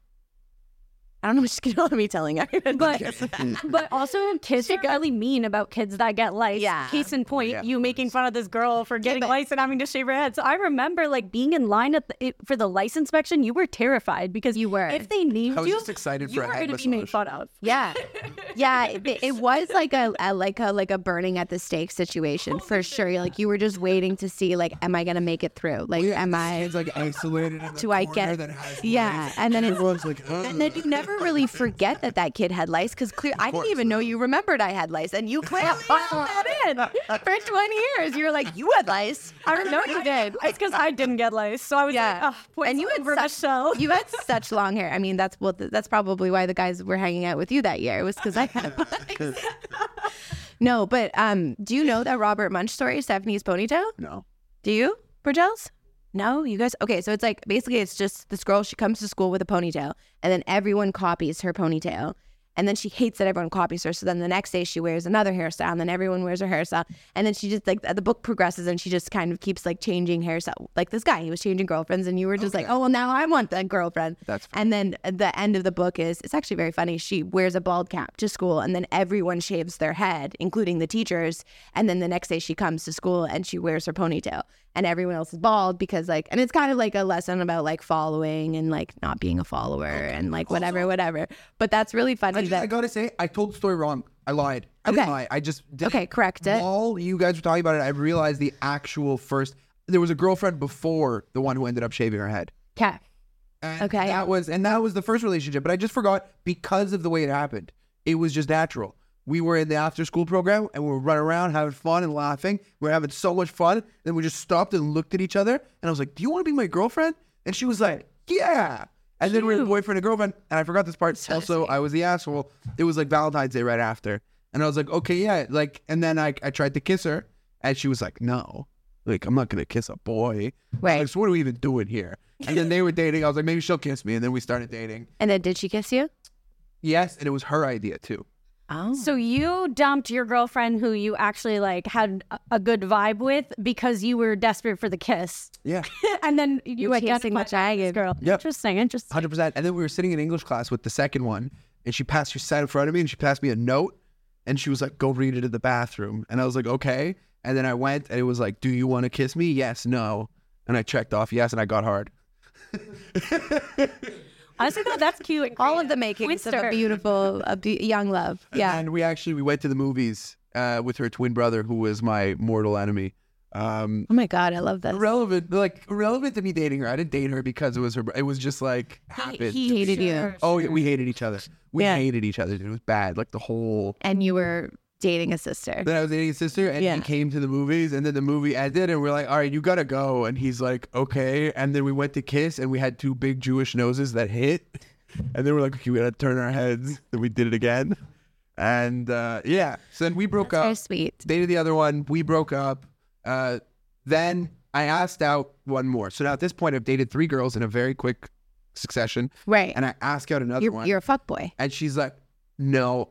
I don't know. I'm just gonna [laughs] let me telling everyone. But but also kids are really mean about kids that get lice. Yeah. Case in point, Yeah. you making fun of this girl for getting but- lice and having to shave her head. So I remember like being in line at the, it, for the lice inspection. You were terrified because You were. If they named I was you, just excited you for a were gonna be made fun of. Yeah, [laughs] yeah. It, it was like a, a like a like a burning at the stake situation for sure. Like you were just waiting to see like, am I gonna make it through? Like, am I? It's like isolated in the Do I get? that has Yeah, lice. and then it's Everyone's like, and then you never really forget that that kid had lice because clear. I didn't even know you remembered I had lice, and you clamped that in [laughs] for twenty years. You were like, you had lice. I don't know you did. It's because I didn't get lice, so I was Yeah, like, oh, and you had over such, shell. you had such long hair. I mean, that's well, that's probably why the guys were hanging out with you that year. It was because I had [laughs] lice. no, but um, do you know that Robert Munsch story, Stephanie's ponytail? No. Do you, Virgils? No, you guys. Okay, so it's like basically it's just this girl. She comes to school with a ponytail, and then everyone copies her ponytail, and then she hates that everyone copies her. So then the next day she wears another hairstyle, and then everyone wears her hairstyle, and then she just like the book progresses, and she just kind of keeps like changing hairstyle. Like this guy, he was changing girlfriends, and you were just like, oh well, now I want that girlfriend. That's and then the end of the book is it's actually very funny. She wears a bald cap to school, and then everyone shaves their head, including the teachers. And then the next day she comes to school and she wears her ponytail, and everyone else is bald because like, and it's kind of like a lesson about like following and like not being a follower and like whatever, [laughs] whatever. But that's really funny I, just, that I gotta say, I told the story wrong. I lied. I Okay. didn't lie. I just did Okay, correct it. While you guys were talking about it, I realized the actual first. There was a girlfriend before the one who ended up shaving her head. okay. And Okay. That was and that was the first relationship, but I just forgot because of the way it happened. It was just natural. We were in the after school program and we were running around having fun and laughing. We were having so much fun. Then we just stopped and looked at each other and I was like, Do you want to be my girlfriend? And she was like, Yeah. And then we were boyfriend and girlfriend. And I forgot this part. also, I was the asshole. It was like Valentine's Day right after. And I was like, okay, yeah. Like, and then I, I tried to kiss her and she was like, no. Like, I'm not going to kiss a boy. Right. Like, so what are we even doing here? And then they were dating. I was like, maybe she'll kiss me. And then we started dating. And then did she kiss you? Yes. And it was her idea too. Oh. So you dumped your girlfriend who you actually like had a- a good vibe with because you were desperate for the kiss. Yeah. [laughs] and then you were kissing identified the jagged. this girl. Yep. Interesting, interesting. 100%. And then we were sitting in English class with the second one. And she passed, she sat in front of me and she passed me a note. And she was like, go read it in the bathroom. And I was like, okay. And then I went and it was like, do you want to kiss me? Yes, no. And I checked off yes. And I got hard. [laughs] Honestly, though, that's cute. and [laughs] All of the creative. makings of a beautiful, a be- young love. Yeah. And we actually we went to the movies uh, with her twin brother, who was my mortal enemy. Um, Oh my god, I love that. irrelevant, like irrelevant to me dating her. I didn't date her because it was her. It was just like happened. He hated you, oh, yeah, we hated each other. We Yeah. hated each other. It was bad. Like the whole. and you were dating a sister. Then I was dating his sister, and Yeah. he came to the movies, and then the movie ended, and we're like, "All right, you gotta go." And he's like, "Okay." And then we went to kiss, and we had two big Jewish noses that hit, and then we're like, "Okay, we gotta turn our heads." Then we did it again, and uh, yeah. So then we broke Very up. sweet. Dated the other one. We broke up. Uh, then I asked out one more. So now at this point, I've dated three girls in a very quick succession, Right. and I ask out another You're, one. you're a fuck boy. And she's like, No,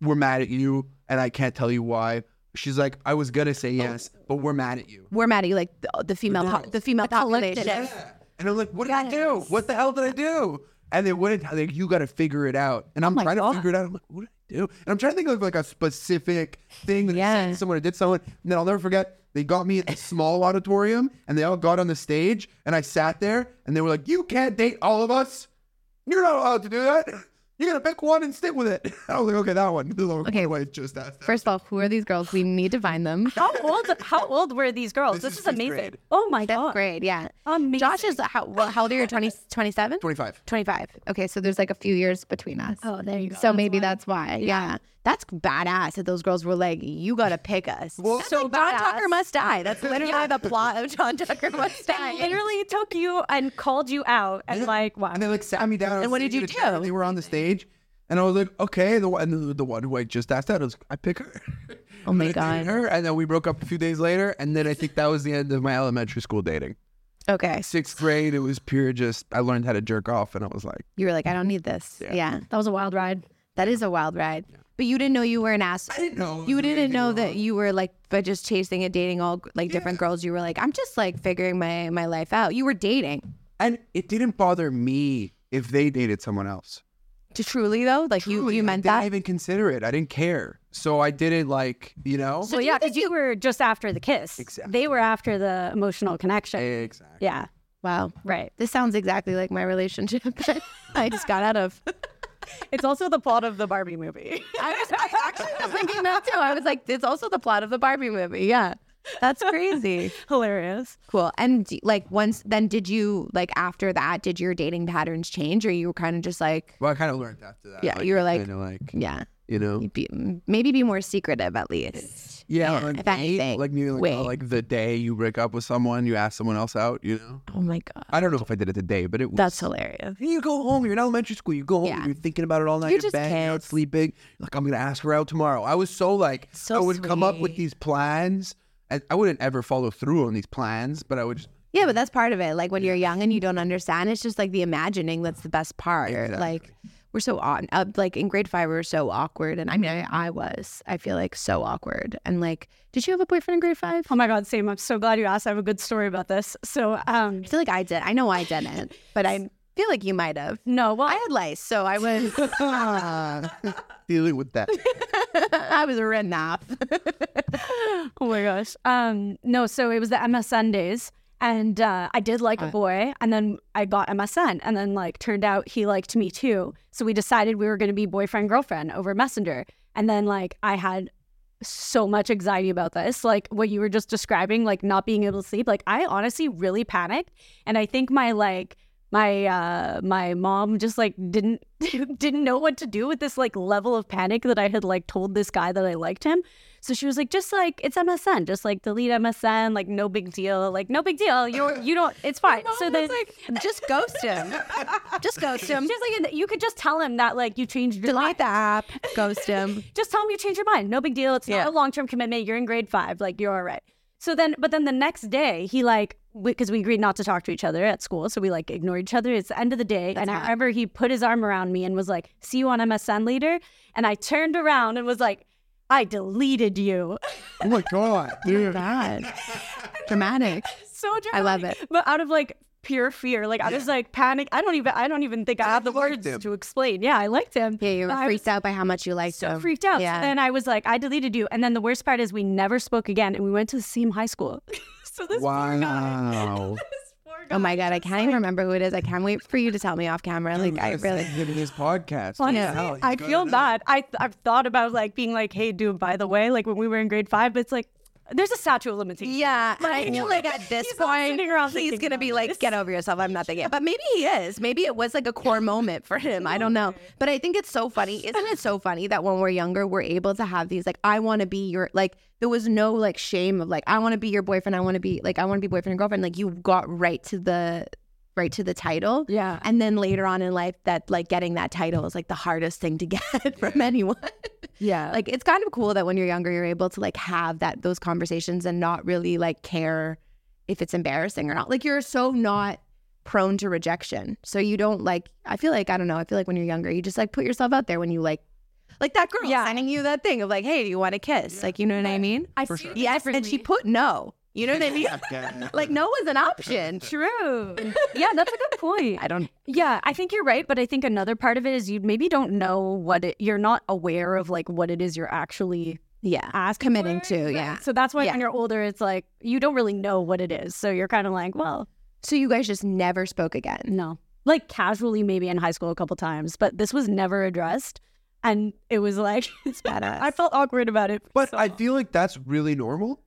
we're mad at you. And I can't tell you why. She's like, I was going to say oh. yes, but we're mad at you. We're mad at you, like the, the female, po- the female population. Yeah. And I'm like, What did I do? What the hell did I do? And they wouldn't, like, you got to figure it out. And I'm oh my trying God. to figure it out. I'm like, What did I do? And I'm trying to think of like a specific thing that I said Yeah. to someone I did someone. And then I'll never forget, they got me in a small auditorium and they all got on the stage and I sat there and they were like, You can't date all of us. You're not allowed to do that. You gotta pick one and stick with it. [laughs] I was like, okay, that one. [laughs] Okay. Okay, wait, just that. First of all, who are these girls? We need to find them. How old? How old were these girls? This, is is amazing. grade. Oh my Fifth god. grade, yeah. Amazing. Josh is how, well, how old are you? 20, 27? 25. 25. Okay, so there's like a few years between us. Oh, there you go. So maybe that's why. Yeah. That's badass that those girls were like, you gotta pick us. Well- That's So like John badass. Tucker Must Die. That's [laughs] literally the plot of John Tucker Must Die. I literally took you and called you out and like wow. And they like sat me down. And what did you at a chair, do? They were on the stage, and I was like, okay. The one, the, the one who I just asked out, I was, like, I pick her. Oh my [laughs] I dated God. Her, and then we broke up a few days later, and then I think that was the end of my elementary school dating. Okay. Sixth grade, it was pure just. I learned how to jerk off, and I was like, You were like, I don't need this. Yeah. Yeah. That was a wild ride. That is a wild ride. But you didn't know you were an ass. I didn't know. You didn't anything know that you were like, but just chasing and dating all like different girls. You were like, I'm just like figuring my my life out. You were dating. And it didn't bother me if they dated someone else. To truly though, like you Truly, you I meant didn't that. even consider it. I didn't care. So I didn't like, you know. So yeah, because you were just after the kiss. Exactly. They were after the emotional connection. exactly. Yeah. Wow. Right. This sounds exactly like my relationship [laughs] that I just got out of. It's also the plot of the Barbie movie. I was I actually was thinking that too. I was like, it's also the plot of the Barbie movie. Yeah. That's crazy. [laughs] Hilarious. Cool. And d- like once then did you like after that, did your dating patterns change or you were kind of just like Well, I kind of learned after that. Yeah, you were like- kinda like, yeah, you know, be, maybe be more secretive at least. Yeah, yeah, like, if anything. like maybe like, oh, like the day you break up with someone, you ask someone else out. You know, Oh my god. I don't know if I did it the day, but it was. That's hilarious. You go home. You're in elementary school. You go home. Yeah. You're thinking about it all night. You're in just bed, You're not kids. sleeping. Like I'm gonna ask her out tomorrow. I was so like So I would come up with these plans, and I wouldn't ever follow through on these plans, but I would. Just, Yeah, but that's part of it. Like when you're young and you don't understand, it's just like the imagining that's the best part. Exactly. Like we're so on uh, like in grade five we were so awkward, and I mean I, I was. I feel like so awkward. And like, did you have a boyfriend in grade five? Oh my God, same. I'm so glad you asked. I have a good story about this. So, um, I feel like I did. I know I didn't, but I feel like you might have. no, well, I had lice, so I was [laughs] [laughs] dealing with that. [laughs] I was written off. oh my gosh. Um, no, so it was the MSN days. And uh, I did like a boy, and then I got MSN, and then like turned out he liked me too. So we decided we were going to be boyfriend girlfriend over Messenger. And then like I had so much anxiety about this, like what you were just describing, like not being able to sleep. Like I honestly really panicked, and I think my like my uh my mom just like didn't [laughs] didn't know what to do with this like level of panic that I had like told this guy that I liked him. So she was like, just like it's MSN, just like delete MSN, like no big deal, like no big deal. You're you don't, it's fine. [laughs] So then [laughs] just ghost him. Just ghost him. just like you could just tell him that like you changed your Delete mind. the app. Ghost him. [laughs] Just tell him you changed your mind. No big deal. It's Yeah. not a long term commitment. You're in grade five. Like you're all right. So then, but then the next day, he like because we agreed not to talk to each other at school, so we like ignored each other. It's the end of the day, and I remember he put his arm around me and was like, "See you on MSN later." And I turned around and was like, "I deleted you." oh my god, [laughs] dude. God. [laughs] Dramatic. so dramatic. I love it. But out of like pure fear, like I was like panic. I don't even. I don't even think I have the words to explain. Yeah, I liked him. Yeah, you were But I was freaked out by how much you liked so him. freaked out. Yeah. And I was like, I deleted you. And then the worst part is we never spoke again, and we went to the same high school. [laughs] so this poor guy, Wow. This poor Oh my god, I can't even remember who it is. I can't wait for you to tell me off camera. Like I really in his podcast. Honestly, Hell, I feel bad. I I've thought about like being like, hey, dude, by the way, like when we were in grade five, but it's like there's a statute of limitations. Yeah, I feel like at [laughs] this He's point he's gonna be like, this. "Get over yourself, I'm nothing yet." But maybe he is. Maybe it was like a core [laughs] moment for him. I don't know. But I think it's so funny. Isn't it so funny that when we're younger, we're able to have these like, "I want to be your like." There was no like shame of like, "I want to be your boyfriend. I want to be like, I want to be boyfriend and girlfriend." Like you got right to the right to the title. Yeah. And then later on in life, that like getting that title is like the hardest thing to [laughs] get from anyone. Yeah. [laughs] like it's kind of cool that when you're younger you're able to like have that those conversations and not really like care if it's embarrassing or not like you're so not prone to rejection so you don't like i feel like i don't know i feel like when you're younger you just like put yourself out there when you like like that girl Yeah. sending you that thing of like hey do you want to kiss like you know what i mean I see it yes and she put no you know what i mean [laughs] like no was an option [laughs] True. Yeah, that's a good point. i don't Yeah, I think you're right, but I think another part of it is you maybe don't know what it. You're not aware of like what it is you're actually yeah asking committing for. to yeah So that's why Yeah. when you're older, it's like you don't really know what it is. So you're kind of like, well, so you guys just never spoke again no. like casually maybe in high school a couple times, but this was never addressed. And it was like [laughs] it's badass. I felt awkward about it. But I feel like that's really normal.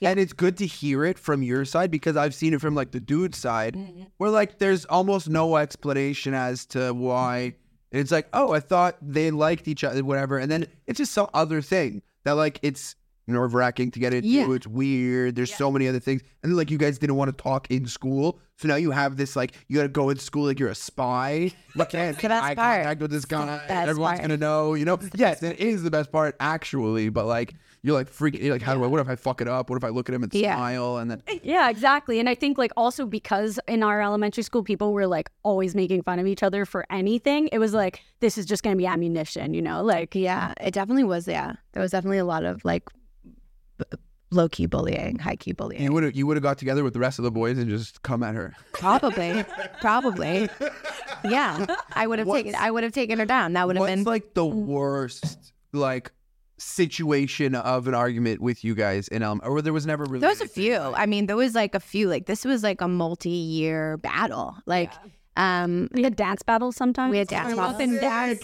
And it's good to hear it from your side because I've seen it from like the dude side mm-hmm. where like there's almost no explanation as to why. And it's like, oh, I thought they liked each other, whatever. And then it's just some other thing that like it's nerve wracking to get into. Yeah. It's weird. There's so many other things. And then like you guys didn't want to talk in school. So now you have this like you gotta go in school like you're a spy. [laughs] You can't the best eye part. contact with this guy. best Everyone's part. gonna know, you know. Yes, that is the best part actually, but like you're like freaking you're like, how do I what if I fuck it up? What if I look at him and Yeah. smile and then eh, Yeah, exactly. And I think like also because in our elementary school people were like always making fun of each other for anything, it was like this is just gonna be ammunition, you know? Like Yeah, it definitely was. Yeah, there was definitely a lot of like b- low key bullying, high key bullying. you would have you would have got together with the rest of the boys and just come at her. Probably, probably. Yeah, I would have taken. I would have taken her down. That would have been. like the worst like situation of an argument with you guys in Elm or there was never really there was a few. like- I mean, there was like a few. Like this was like a multi-year battle. Like, um, we had dance battles sometimes. we had dance Up battles. and down.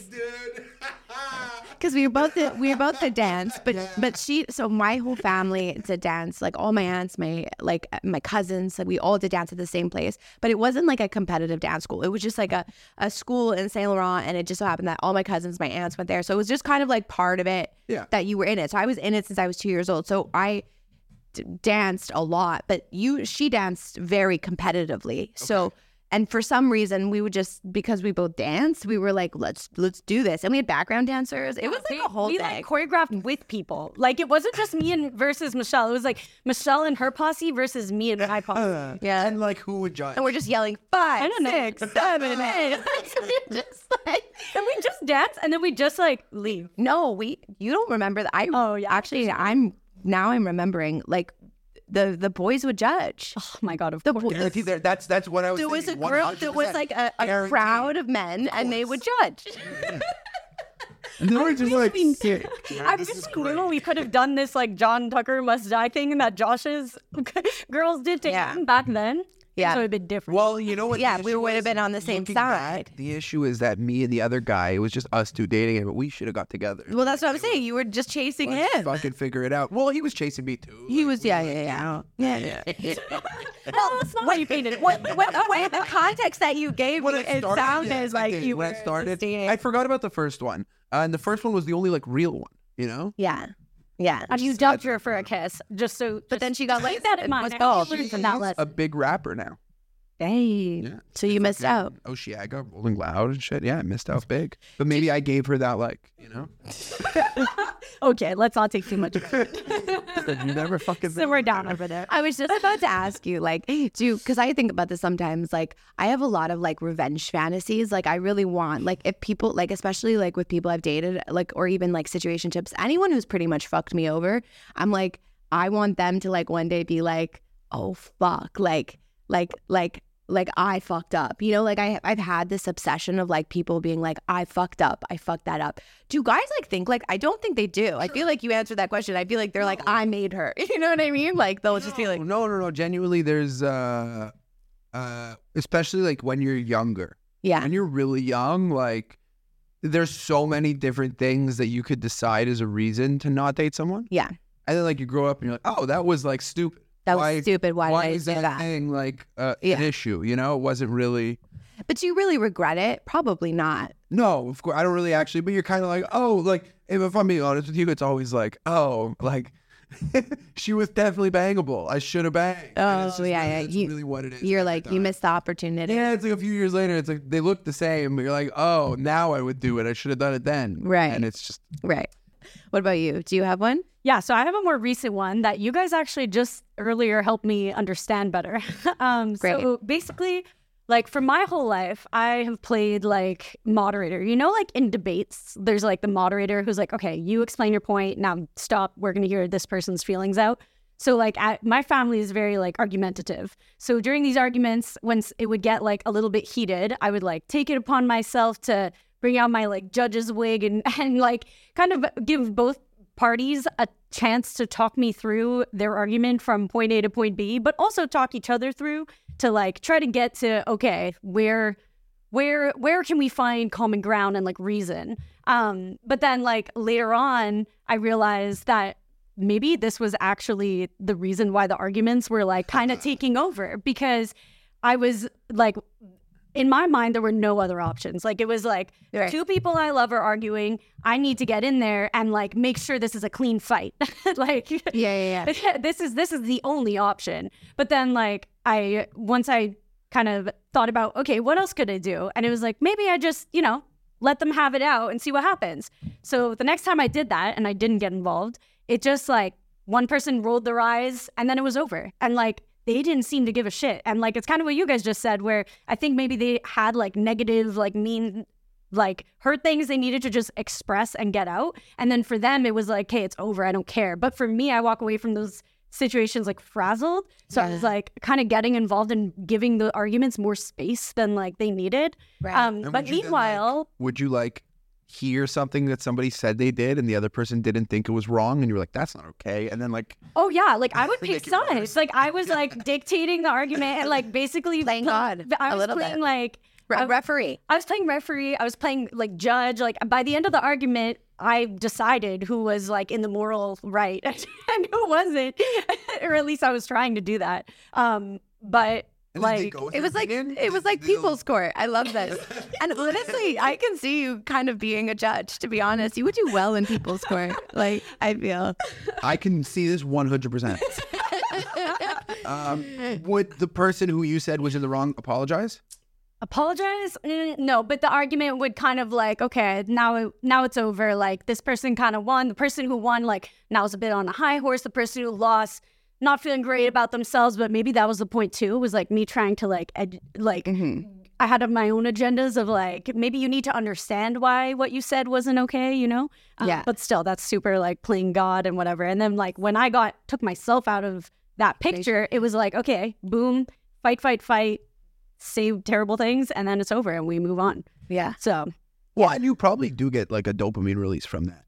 because we were both the, we were both the dance but but she so my whole family did dance like all my aunts my like my cousins like we all did dance at the same place but it wasn't like a competitive dance school it was just like a, a school in saint laurent and it just so happened that all my cousins my aunts went there so it was just kind of like part of it Yeah. that you were in it so i was in it since i was two years old so i d- danced a lot but you she danced very competitively so and for some reason we would just because we both danced we were like let's let's do this and we had background dancers it was like a whole we thing like choreographed with people. Like it wasn't just me and versus Michelle. It was like Michelle and her posse versus me and my posse. Uh, yeah and like who would judge? and we're just yelling five I don't know. six seven eight [laughs] just like and we just dance and then we just like leave. no we you don't remember that i Oh, yeah. actually i'm now i'm remembering like the the boys would judge Oh my god, of the course. boys Guarantee there. That's that's what I was. there was a thinking, group there was like a, a crowd of men and they would judge [laughs] And they were just like, I'm just knew we could have done this like John Tucker must die thing that Josh's [laughs] girls did to Yeah. him back then. Yeah. So it'd been different. well, you know what? Yeah, we would have been on the same side. back, the issue is that me and the other guy, it was just us two dating him, but we should have got together. well that's what i'm saying you were just chasing Let's him fucking figure it out. Well, he was chasing me too. he Like, was we yeah were, yeah yeah yeah yeah [laughs] [laughs] well, that's not how you painted it. what, what, what, the context that you gave when me, it it started, sounded yeah, like did. you when were it started. dating. I forgot about the first one, uh, and the first one was the only like real one. You know, Yeah. Yeah. And you dumped her for a kiss, just so. But then she got like keep that in mind. what's I called? learned from that He's lesson. a big rapper now. Dang. Yeah. So you missed out. Oh, Osheaga, Rolling Loud and shit. Yeah, I missed out big. But maybe I gave her that like, you know. [laughs] Okay, let's not take too much. of it. [laughs] you never fucking. Simmer down over there. I was just about to ask you, like, do because I think about this sometimes. Like, I have a lot of like revenge fantasies. Like, I really want, like, if people, like, especially like with people I've dated, like, or even like situationships, anyone who's pretty much fucked me over, I'm like, I want them to like one day be like, oh fuck, like, like, like. Like I fucked up, you know. Like I, I've had this obsession of like people being like, "I fucked up, I fucked that up." Do guys like think like? I don't think they do. I feel like you answered that question. I feel like they're like, "I made her," [laughs] you know what I mean? Like they'll just be like, no, no, no. Genuinely, there's uh, uh, especially like when you're younger. "Yeah, When you're really young, like there's so many different things that you could decide as a reason to not date someone. yeah." And then like you grow up and you're like, oh, that was like stupid. That was Why- stupid. Why, Why did I is do that, thing like uh, Yeah. an issue? You know, it wasn't really. But do you really regret it? Probably not. No, of course I don't really actually. But you're kind of like, oh, like if, I'm being honest with you, it's always like, oh, like [laughs] she was definitely bangable. I should have banged. Oh, just yeah, yeah. That's You- really what it is. You're like, you missed the opportunity. Yeah, it's like a few years later. It's like they look the same. But you're like, oh, now I would do it. I should have done it then. Right. And it's just Right. What about you? Do you have one? Yeah, so I have a more recent one that you guys actually just earlier helped me understand better. [laughs] um, Great. So basically, like for my whole life, I have played like moderator. You know, like in debates, there's like the moderator who's like, okay, you explain your point. Now stop. We're going to hear this person's feelings out. So like at, my family is very like argumentative. So during these arguments, when it would get like a little bit heated, I would like take it upon myself to bring out my like judge's wig and [laughs] and like kind of give both parties a chance to talk me through their argument from point A to point B, but also talk each other through to like try to get to okay, where where where can we find common ground and like reason? Um, but then like later on, I realized that maybe this was actually the reason why the arguments were like kind of taking over because I was like in my mind there were no other options. Like it was like Right. two people I love are arguing. I need to get in there and like make sure this is a clean fight. [laughs] like Yeah, yeah, yeah. [laughs] this is this is the only option. But then like I once I kind of thought about okay, what else could I do? And it was like maybe I just, you know, let them have it out and see what happens. So the next time I did that and I didn't get involved, it just like one person rolled their eyes and then it was over. And like they didn't seem to give a shit. And like it's kind of what you guys just said where I think maybe they had like negative like mean like hurt things they needed to just express and get out. And then for them, it was like, okay, it's over. I don't care. But for me, I walk away from those situations like frazzled. So I was like kind of getting involved and giving the arguments more space than like they needed. Right. Um, but would you then, like- meanwhile, Would you like hear something that somebody said they did and the other person didn't think it was wrong and you were like, that's not okay. And then like oh yeah, like I [laughs] would Make pick sides. Like I was like [laughs] dictating the argument and like basically Playing God I a was little playing bit. like Re- I- referee. I was playing referee. I was playing like judge. Like by the end of the argument, I decided who was like in the moral right [laughs] and who wasn't, or at least I was trying to do that. Um, but like It was like it was like people's court. I love this. [laughs] And honestly, I can see you kind of being a judge. To be honest, you would do well in people's court. [laughs] Like I feel. I can see this 100%. [laughs] um, would the person who you said was in the wrong apologize? apologize Mm, no but the argument would kind of like okay now now it's over like this person kind of won the person who won like now is a bit on a high horse the person who lost not feeling great about themselves but maybe that was the point too was like me trying to like ed- like i had my own agendas of like maybe you need to understand why what you said wasn't okay you know Um, Yeah. but still that's super like playing god and whatever and then like when i got took myself out of that picture it was like okay boom fight fight fight say terrible things and then it's over and we move on. Yeah. So Well, and you probably do get like a dopamine release from that.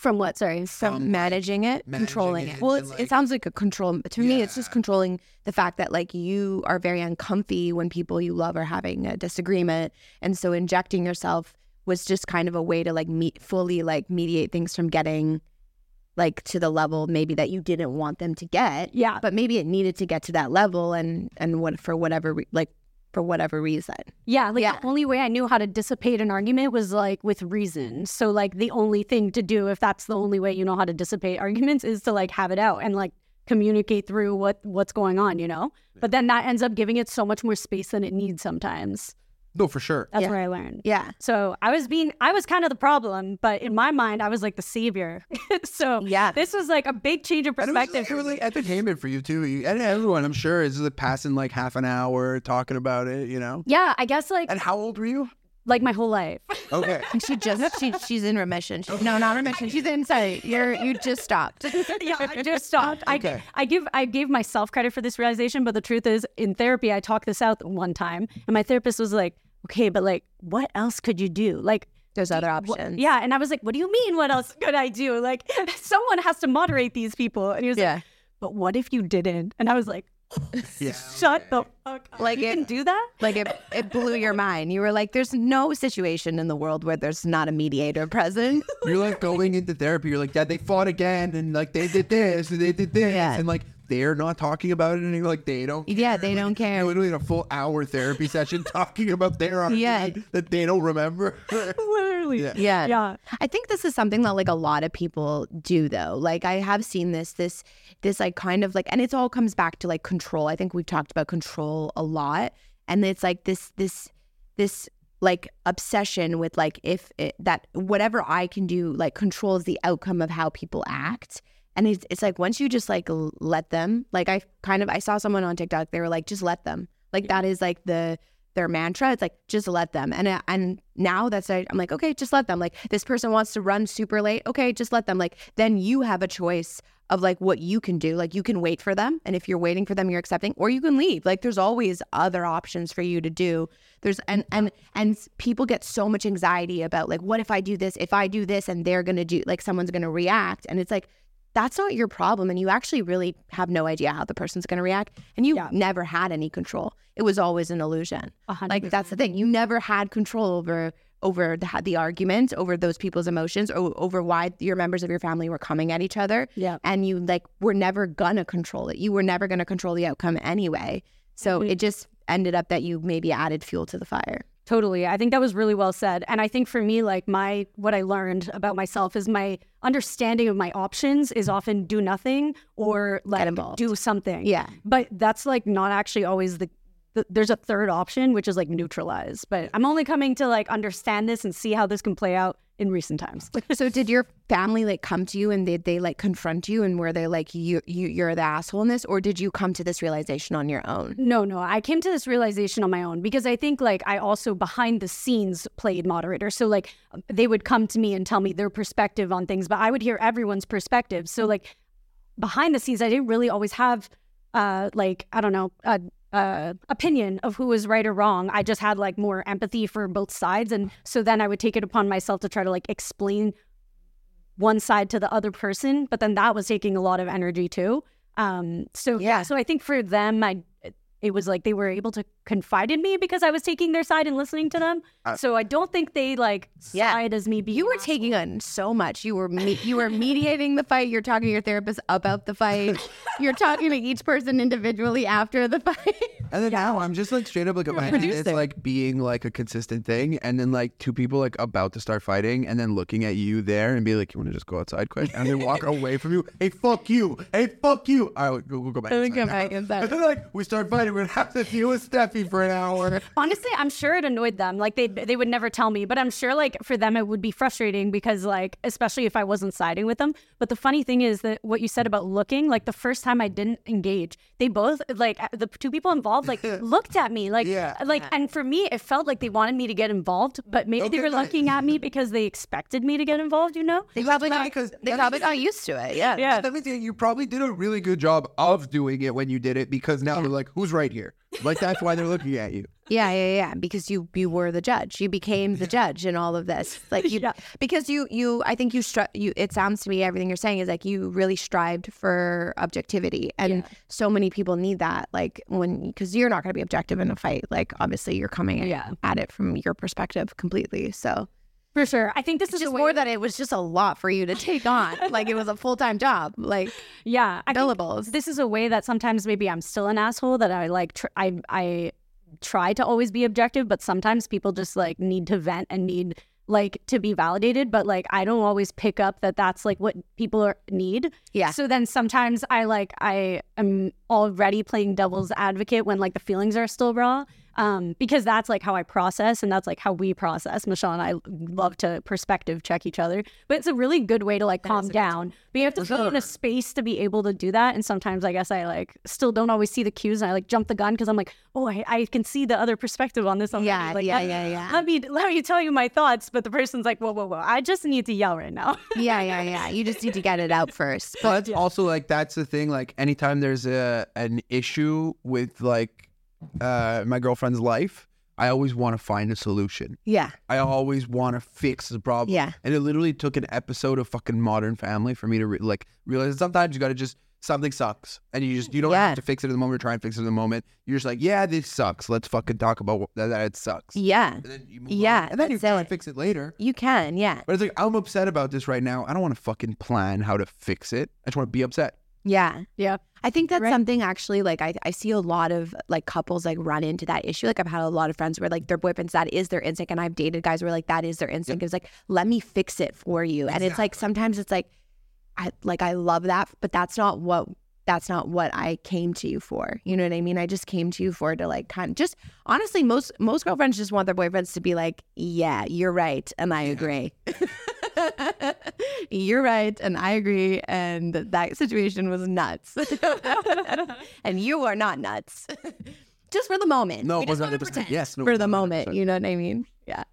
From what? Sorry. From Um, managing it, managing controlling it it. Well, it's, like- it sounds like a control. To me, it's just controlling the fact that like you are very uncomfy when people you love are having a disagreement, and so injecting yourself was just kind of a way to like meet fully like mediate things from getting like to the level maybe that you didn't want them to get. Yeah. but maybe it needed to get to that level, and and what for whatever like for whatever reason. Yeah, like Yeah. the only way I knew how to dissipate an argument was like with reason. So like the only thing to do if that's the only way you know how to dissipate arguments is to like have it out and like communicate through what what's going on, you know? But then that ends up giving it so much more space than it needs sometimes. No, for sure. That's Yeah. where I learned. Yeah, So I was being, I was kind of the problem, but in my mind, I was like the savior. [laughs] so Yeah. this was like a big change of And it was, perspective. it was like entertainment for you too. You, and everyone, I'm sure, is like passing like half an hour talking about it. You know. yeah, I guess like And how old were you? Like my whole life. Okay. [laughs] and she just she she's in remission. She, no, not remission. She's in sorry. You're you just stopped. [laughs] yeah, I just stopped. Okay. I, I give I gave myself credit for this realization, but the truth is, in therapy, I talked this out one time, and my therapist was like, "Okay, but like, what else could you do? Like, There's other wha- options. yeah." And I was like, "What do you mean? What else could I do? Like, [laughs] someone has to moderate these people." And he was Yeah. like, "But what if you didn't?" And I was like, [laughs] Yeah. [laughs] "Shut the fuck up! Like you it- can do that." Like it, it blew your mind. You were like, "There's no situation in the world where there's not a mediator present." You're like going into therapy. You're like, Dad, they fought again, and like they did this, and they did this, Yeah. and like they're not talking about it, and you're like they don't. Yeah, they don't care. Literally in a full hour therapy session [laughs] talking about their argument Yeah. that they don't remember. [laughs] Literally. Yeah. Yeah. Yeah. I think this is something that like a lot of people do though. Like I have seen this this this like kind of like and it's all comes back to like control. I think we've talked about control a lot and it's like this this this like obsession with like if it, that whatever I can do like controls the outcome of how people act. And it's, it's like once you just like let them, like I kind of I saw someone on TikTok, they were like, just let them. Like that is like the their mantra. It's like just let them. And uh, and now that's I- I'm like, okay, just let them. Like this person wants to run super late. Okay, just let them. Like then you have a choice of like what you can do. Like you can wait for them, and if you're waiting for them, you're accepting, or you can leave. Like there's always other options for you to do. There's and and and people get so much anxiety about like what if I do this? If I do this, and they're gonna do like someone's gonna react, and it's like that's not your problem and you actually really have no idea how the person's going to react and you Yeah. never had any control. It was always an illusion. A hundred like that's the thing. You never had control over over the, the argument over those people's emotions or over why your members of your family were coming at each other. Yeah. and you like were never gonna control it. You were never gonna control the outcome anyway. So Mhm. it just ended up that you maybe added fuel to the fire Totally. I think that was really well said. And I think for me, like my what I learned about myself is my understanding of my options is often do nothing or like do something. yeah But that's like not actually always the, the there's a third option, which is like neutralize. But I'm only coming to like understand this and see how this can play out in recent times. so did your family like come to you and did they like confront you and were they like you, you you're the asshole in this or did you come to this realization on your own No, no. I came to this realization on my own because I think like I also behind the scenes played moderator. So like they would come to me and tell me their perspective on things, but I would hear everyone's perspective. So like behind the scenes, I didn't really always have uh like I don't know a uh, opinion of who was right or wrong. I just had like more empathy for both sides, and so then I would take it upon myself to try to like explain one side to the other person. But then that was taking a lot of energy too. Um, so Yeah. so I think for them, I it was like they were able to confide in me because I was taking their side and listening to them. Uh, so I don't think they like Yeah. side as me being you were an taking on so much you were me- you were mediating the fight you're talking to your therapist about the fight [laughs] you're talking to each person individually after the fight And then now I'm just like straight up like a man. It's producer. like being like a consistent thing, and then like two people like about to start fighting, and then looking at you there and be like, "You want to just go outside quick?" And they walk [laughs] away from you. Hey, fuck you! Hey, fuck you! All right, we'll, we'll go back. Then we inside go back inside. And then like we start fighting. We're gonna have to deal with Steffy for an hour. Honestly, I'm sure it annoyed them. Like they they would never tell me, but I'm sure like for them it would be frustrating because like especially if I wasn't siding with them. But the funny thing is that what you said about looking, like the first time I didn't engage, they both like uh, the two people involved like [laughs] looked at me like Yeah. Uh, like and for me it felt like they wanted me to get involved, but maybe they were looking at me because they expected me to get involved, you know? they probably got, because they probably got used to it yeah Yeah. Let me tell you, you probably did a really good job of doing it when you did it because now they're like, "Who's right here?" Like that's why they're looking at you. Yeah, yeah, yeah. Because you you were the judge. You became the judge in all of this. [laughs] Like you, Yeah. because you you. I think you stri- you. It sounds to me everything you're saying is like you really strived for objectivity, and so many people need that. Like when because you're not going to be objective in a fight. Like obviously you're coming Yeah. at it from your perspective completely. So For sure. I think this is just more that it was just a lot for you to take on. [laughs] like it was a full time job. Like Yeah, I billables. This is a way that sometimes maybe I'm still an asshole that I like. Tr- I I try to always be objective, but sometimes people just like need to vent and need like to be validated. But like I don't always pick up that that's like what people are, need. Yeah. So then sometimes I like I am already playing devil's advocate when like the feelings are still raw. Um, because that's like how I process and that's like how we process. Michelle and I love to perspective check each other, but it's a really good way to like calm down. But you have to feel in a space to be able to do that. And sometimes I guess I like still don't always see the cues and I like jump the gun because I'm like, oh, I, I can see the other perspective on this. already. Yeah, like, yeah, let- yeah, yeah. Let me let me tell you my thoughts, but the person's like, whoa, whoa, whoa, I just need to yell right now. yeah, yeah, yeah. You just need to get it out first. But [laughs] But also like that's the thing. Like anytime there's a an issue with like uh my girlfriend's life, I always want to find a solution. yeah, I always want to fix the problem. Yeah. And it literally took an episode of fucking Modern Family for me to re- like realize that sometimes you got to just something sucks and you just you don't Yeah. have to fix it in the moment or try and fix it in the moment. You're just like, yeah, this sucks. Let's fucking talk about what, that, that it sucks. yeah. And then you Yeah, on. And then you try it. and fix it later. You can, yeah. But it's like I'm upset about this right now. I don't want to fucking plan how to fix it. I just want to be upset. Yeah. Yeah. I think that's Right. something actually like I, I see a lot of like couples like run into that issue. Like I've had a lot of friends where like their boyfriends, that is their instinct. And I've dated guys where like that is their instinct. It's like, let me fix it for you. And it's like sometimes it's like I like I love that, but that's not what that's not what I came to you for. You know what I mean? I just came to you for to like kind of just honestly, most most girlfriends just want their boyfriends to be like, Yeah, you're right, and I agree. [laughs] you're right, and I agree, and that situation was nuts. [laughs] and you are not nuts. [laughs] just for the moment. No, it wanna pretend Yes, no, for the 100%. moment. You know what I mean? Yeah.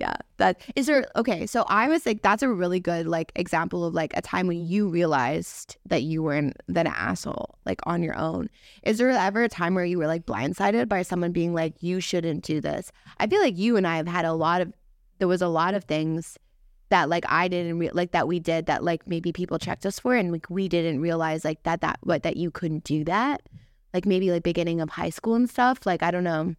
Yeah. That is there okay. So I was like, that's a really good like example of like a time when you realized that you were an, an asshole, like on your own. Is there ever a time where you were like blindsided by someone being like, you shouldn't do this? I feel like you and I have had a lot of there was a lot of things that like I didn't re- like that we did that like maybe people checked us for and like we didn't realize like that that what that you couldn't do that like maybe like beginning of high school and stuff like I don't know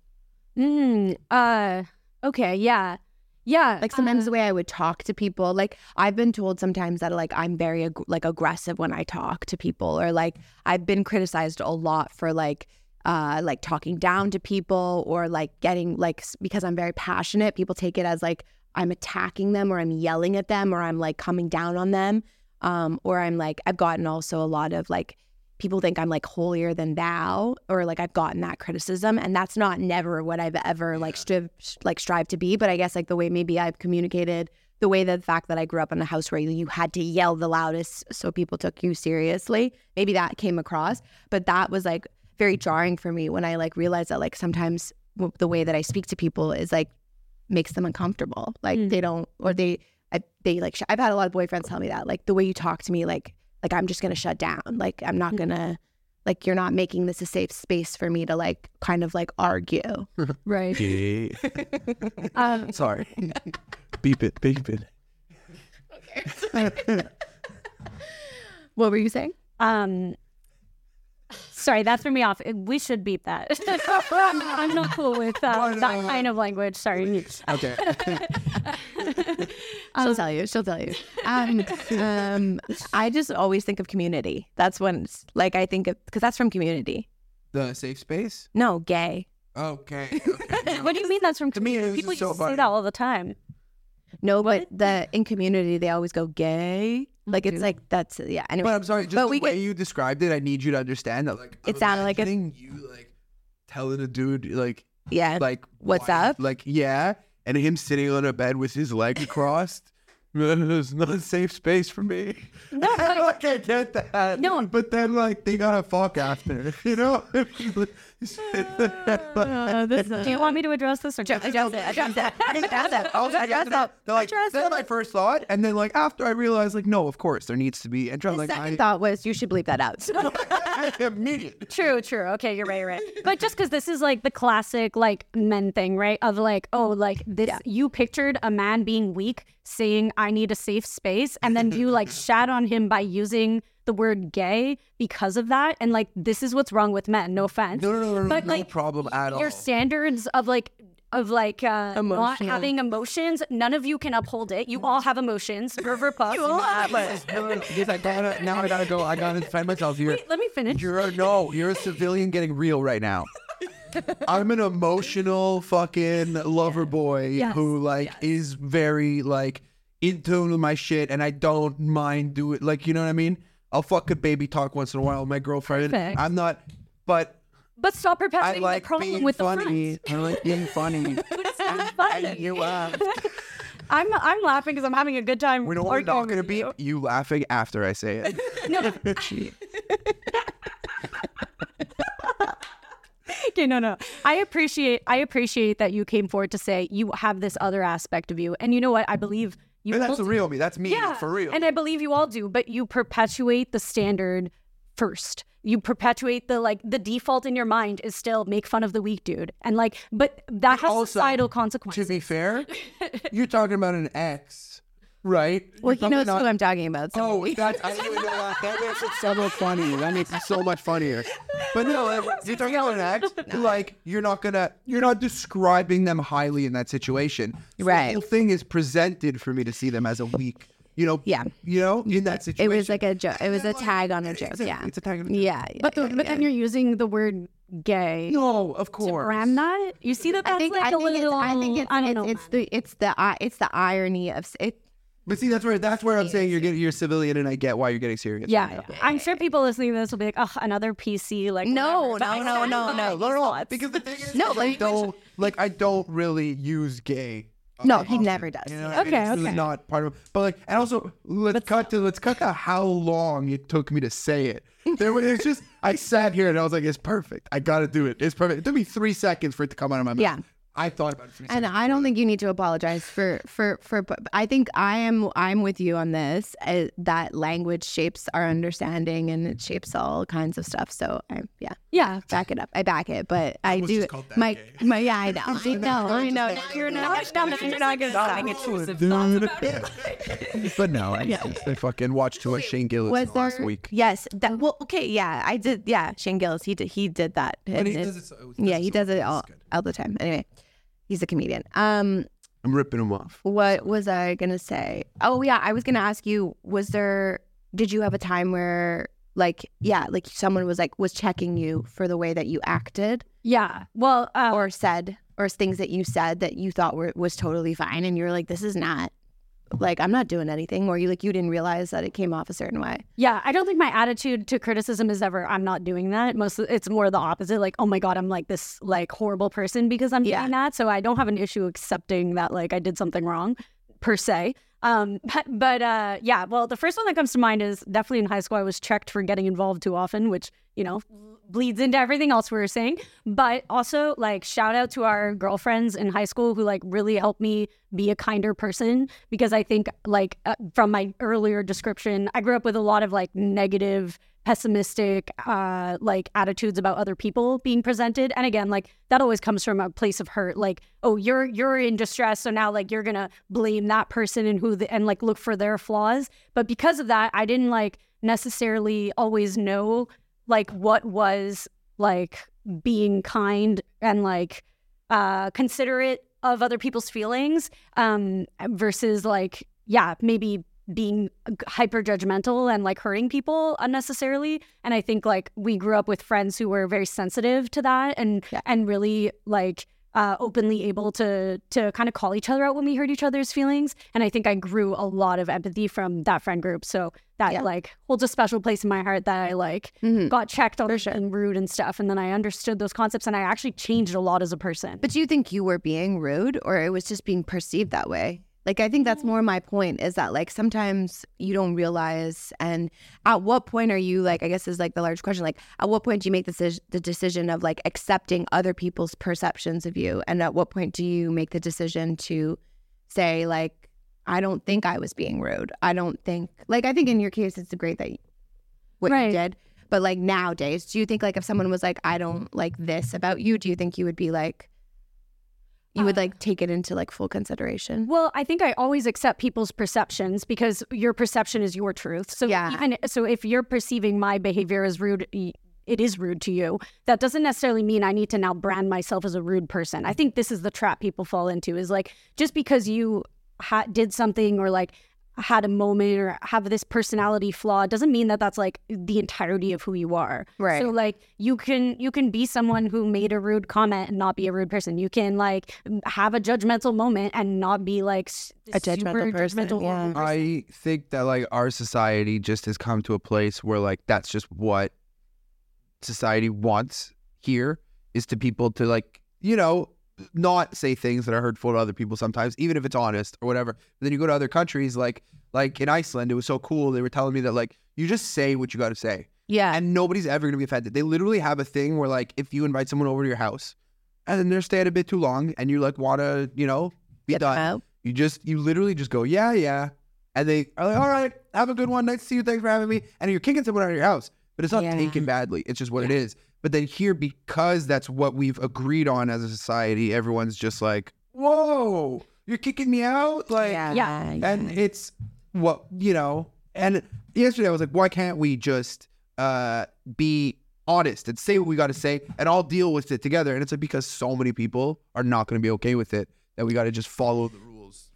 Mm, uh, okay, yeah, yeah. like sometimes uh, the way I would talk to people like I've been told sometimes that like I'm very ag- like aggressive when I talk to people or like I've been criticized a lot for like uh like talking down to people or like getting like because I'm very passionate people take it as like I'm attacking them or I'm yelling at them or I'm like coming down on them um or I'm like I've gotten also a lot of like people think I'm like holier than thou or like I've gotten that criticism and that's not never what I've ever like strive like strive to be but I guess like the way maybe I've communicated the way that the fact that I grew up in a house where you had to yell the loudest so people took you seriously maybe that came across but that was like very jarring for me when I like realized that like sometimes w- the way that I speak to people is like makes them uncomfortable like Mm. they don't or they I, they like sh- I've had a lot of boyfriends tell me that like the way you talk to me like like I'm just gonna shut down like I'm not Mm. gonna like you're not making this a safe space for me to like kind of like argue [laughs] right. Yeah. [laughs] Um, Sorry. [laughs] beep it, beep it. Okay. What were you saying um, sorry, that threw me off. We should beep that. I'm, [laughs] I'm not cool with uh, that kind of language. Sorry. Okay. [laughs] [laughs] she'll tell you she'll tell you um, um I just always think of community that's when it's, like I think of because that's from community the safe space. no gay Okay. okay. What do you mean that's from To me, people just so used to say that all the time? no but the in community they always go gay like it's like that's yeah anyway But I'm sorry, just But the we way get- you described it, I need you to understand that. Like, It sounded like a- imagining you like telling a dude like yeah like What's why- up? Like yeah, and him sitting on a bed with his legs [laughs] crossed. It's not a safe space for me. No, but- [laughs] I can't get that. No. but then like they gotta fuck after, [laughs] you know. [laughs] Uh, Do you want me to address this or just address it address it address it I address it they're like, that's my first thought, and then like after I realized, like, no, of course there needs to be. And I'm like, second I, thought was you should bleep that out immediate. True, true. Okay, you're right, you're right. But just because this is like the classic like men thing, right? Of like, oh, like this, you pictured a man being weak, saying, "I need a safe space," and then you like [laughs] shat on him by using the word "gay" because of that, and like this is what's wrong with men. No offense, No, no, no, no, but no like problem at all. your standards of like. Of like uh, not having emotions, none of you can uphold it. You all have emotions. River puff. Because I gotta now I gotta go. I gotta defend myself here. Wait, let me finish. You're a no. You're a civilian getting real right now. [laughs] [laughs] I'm an emotional fucking lover boy Yes, who like is very like in tune with my shit, and I don't mind do it. Like you know what I mean? I'll fuck a baby talk once in a while with my girlfriend. Perfect. I'm not, but But stop perpetuating I like the problem being with the funny. friends. I like being funny. [laughs] It's funny. and you laugh. I'm I'm laughing because I'm having a good time. We know what we're not gonna be you. you laughing after I say it. No. [laughs] okay, no, no. I appreciate I appreciate that you came forward to say you have this other aspect of you, and you know what? I believe you. And that's the real me. That's me Yeah, for real. And I believe you all do, but you perpetuate the standard first. You perpetuate the like the default in your mind is still make fun of the weak dude, and like, but that has Also, societal consequences. to be fair, [laughs] you're talking about an ex, right? well You're he knows talking who I'm talking about so Oh, that's I didn't even know that. That makes it so much funnier. That makes it so much funnier. But no, [laughs] you're talking about an ex. [laughs] Like you're not gonna, you're not describing them highly in that situation. So Right. The whole thing is presented for me to see them as a weak. You know. Yeah. You know, in that situation. it was like a joke it was a tag on a joke Exactly, yeah It's a tag. on a joke. yeah, yeah but the, yeah, but yeah. then you're using the word gay No, of to course. brand that. You see that that's I think, like I a think, it's, little. I think it's, I don't it's, know. it's the it's the i- it's the irony of it. But see, that's where that's where I'm saying you're getting you're civilian, and I get why you're getting serious. Yeah, I'm sure people listening to this will be like, "Oh, another PC." Like, No, whatever." But no, I no, stand no, no. Because the thing is, No, no, but I you- don't like I don't really use gay. uh, No, often, he never does. You know, what I mean? Okay, it's really okay. not part of. But like, and also let's cut to let's cut to how long it took me to say it. There was it's just I sat here and I was like, it's perfect. I got to do it. It's perfect. It took me three seconds for it to come out of my mouth. Yeah. I thought about it three And. I don't think you need to apologize for for for. I think I am I'm with you on this. Uh, that language shapes our understanding and it shapes all kinds of stuff. So I yeah Yeah. back it up. I back it, but [laughs] I was do just called that my gay. my yeah I know [laughs] I know I know. Now you're not now you're not gonna stop. [laughs] but no, I, I fucking watched too much Shane Gillis Was last there? week. Yes. That well. Okay. Yeah. I did. Yeah. Shane Gillis. He did. He did that. But And he it- does it so- yeah. He so does it all all the time. Anyway, he's a comedian. Um. I'm ripping him off. What was I gonna say? Oh yeah, I was gonna ask you. Was there? Did you have a time where, like, yeah, like someone was like was checking you for the way that you acted Yeah. Well, uh, or said or things that you said that you thought were was totally fine, and you're like, this is not. Like I'm not doing anything, or you like you didn't realize that it came off a certain way. Yeah, I don't think my attitude to criticism is ever I'm not doing that. Most it's more the opposite. Like, oh my god, I'm like this like horrible person because I'm Yeah. doing that. So I don't have an issue accepting that like I did something wrong, per se. Um, but, but uh, yeah, well, the first one that comes to mind is definitely in high school. I was checked for getting involved too often, which you know bleeds into everything else we were saying. But also, like, shout out to our girlfriends in high school who like really helped me be a kinder person. Because I think like uh, from my earlier description, I grew up with a lot of like negative pessimistic uh like attitudes about other people being presented. And again like that always comes from a place of hurt. Like oh you're you're in distress so now like you're gonna blame that person and who the, and like look for their flaws. But because of that i didn't like necessarily always know like what was like being kind and like uh considerate of other people's feelings um versus like yeah maybe being hyper judgmental and like hurting people unnecessarily. And i think like we grew up with friends who were very sensitive to that and and really like uh, openly able to to kind of call each other out when we hurt each other's feelings and i think i grew a lot of empathy from that friend group so that Yeah. like holds a special place in my heart that i like Mhm. got checked on being rude and stuff and then i understood those concepts and i actually changed a lot as a person But do you think you were being rude or it was just being perceived that way? Like, I think that's mm. more my point is that, like, sometimes you don't realize. And at what point are you, like, I guess is like the large question, like, at what point do you make the, deci- the decision of like accepting other people's perceptions of you? And at what point do you make the decision to say, like, I don't think I was being rude. I don't think, like, I think in your case, it's great that you, what Right. you did. But like nowadays, do you think like if someone was like, I don't like this about you, do you think you would be like, you would like take it into like full consideration? Well, I think I always accept people's perceptions because your perception is your truth. So Yeah. even so, if you're perceiving my behavior as rude, it is rude to you. That doesn't necessarily mean I need to now brand myself as a rude person. I think this is the trap people fall into: is like just because you ha- did something or like had a moment or have this personality flaw doesn't mean that that's like the entirety of who you are. Right. So like you can you can be someone who made a rude comment and not be a rude person. You can like have a judgmental moment and not be like a judgmental super person, judgmental yeah. I think that like our society just has come to a place where like that's just what society wants here is to people to like you know not say things that are hurtful to other people sometimes even if it's honest or whatever but then you go to other countries like like in Iceland it was so cool they were telling me that like you just say what you got to say Yeah. and nobody's ever going to be offended they literally have a thing where like if you invite someone over to your house and then they're staying a bit too long and you like want to you know be Get done you just you literally just go, yeah, yeah. And they are like, all right, have a good one. Nice to see you. Thanks for having me. And you're kicking someone out of your house. But it's not Yeah. taken badly. It's just what it is. But then here, because that's what we've agreed on as a society, everyone's just like, whoa, you're kicking me out? Like yeah. yeah. and it's what you know and yesterday i was like why can't we just uh be honest and say what we got to say and all deal with it together and it's like because so many people are not going to be okay with it that we got to just follow the rules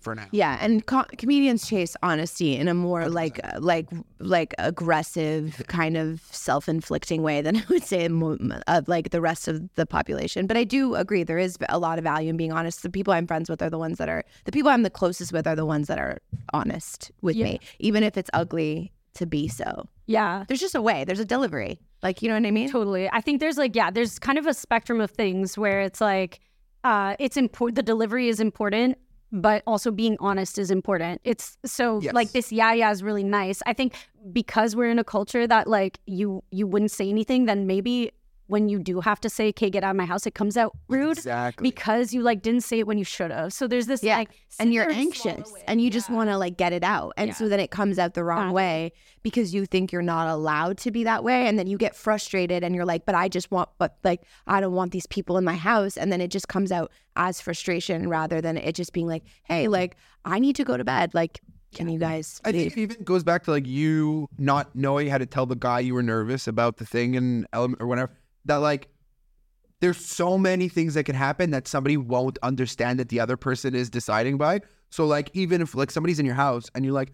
for now Yeah, and co- comedians chase honesty in a more like uh, like like aggressive kind of self-inflicting way than [laughs] I would say mo- of like the rest of the population. But I do agree there is a lot of value in being honest. The people I'm friends with are the ones that are the people I'm the closest with are the ones that are honest with Yeah. me, even if it's ugly to be so. Yeah. There's just a way. There's a delivery. Like you know what I mean? Totally. I think there's like, yeah, there's kind of a spectrum of things where it's like, uh, it's important, the delivery is important, but also being honest is important. It's so Yes. like this yeah, yeah is really nice. I think because we're in a culture that like you, you wouldn't say anything, then maybe when you do have to say, "Okay, get out of my house," it comes out rude Exactly. because you like didn't say it when you should have. So there's this Yeah. like, and you're there and swallow anxious and you just want to like get it out and so then it comes out the wrong Exactly. way because you think you're not allowed to be that way and then you get frustrated and you're like but i just want but like i don't want these people in my house and then it just comes out as frustration rather than it just being like hey like i need to go to bed like can you guys I think it even goes back to like you not knowing how to tell the guy you were nervous about the thing and element or whatever. That like there's so many things that can happen that somebody won't understand that the other person is deciding by. So like even if like somebody's in your house and you're like,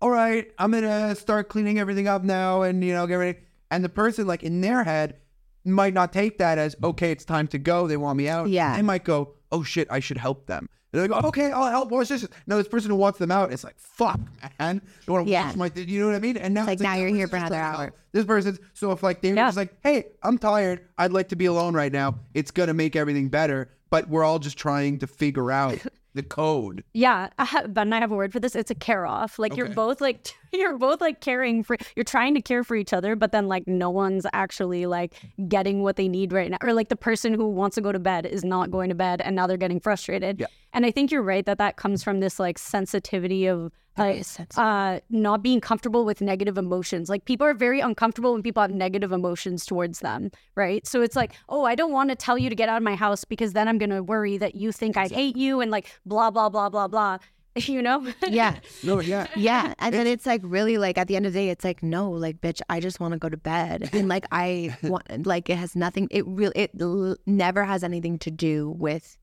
all right, I'm gonna start cleaning everything up now and you know get ready, and the person like in their head might not take that as mm-hmm. okay, it's time to go. They want me out. Yeah. they might go, oh shit, I should help them. And they go, okay, I'll help. What's this? No, this person who wants them out, it's like, fuck, man. You want to Yeah. watch my, you know what I mean? And now It's like, now this you're here for another hour. "Oh, This person's so if like they're Yeah. just like, hey, I'm tired. I'd like to be alone right now. It's gonna make everything better. But we're all just trying to figure out the code. [laughs] Yeah, I ha- Ben and I have a word for this. It's a care off. Like you're both like [laughs] you're both like caring for you're trying to care for each other, but then like no one's actually like getting what they need right now. Or like the person who wants to go to bed is not going to bed and now they're getting frustrated. Yeah. And I think you're right that that comes from this like sensitivity of uh, uh, not being comfortable with negative emotions. Like people are very uncomfortable when people have negative emotions towards them, right? So it's like, oh, I don't want to tell you to get out of my house because then I'm gonna worry that you think I hate you and like blah blah blah blah blah. [laughs] You know? yeah No, yeah. yeah and then it's like really like at the end of the day it's like no like bitch i just want to go to bed and like i [laughs] want like it has nothing it really it l- never has anything to do with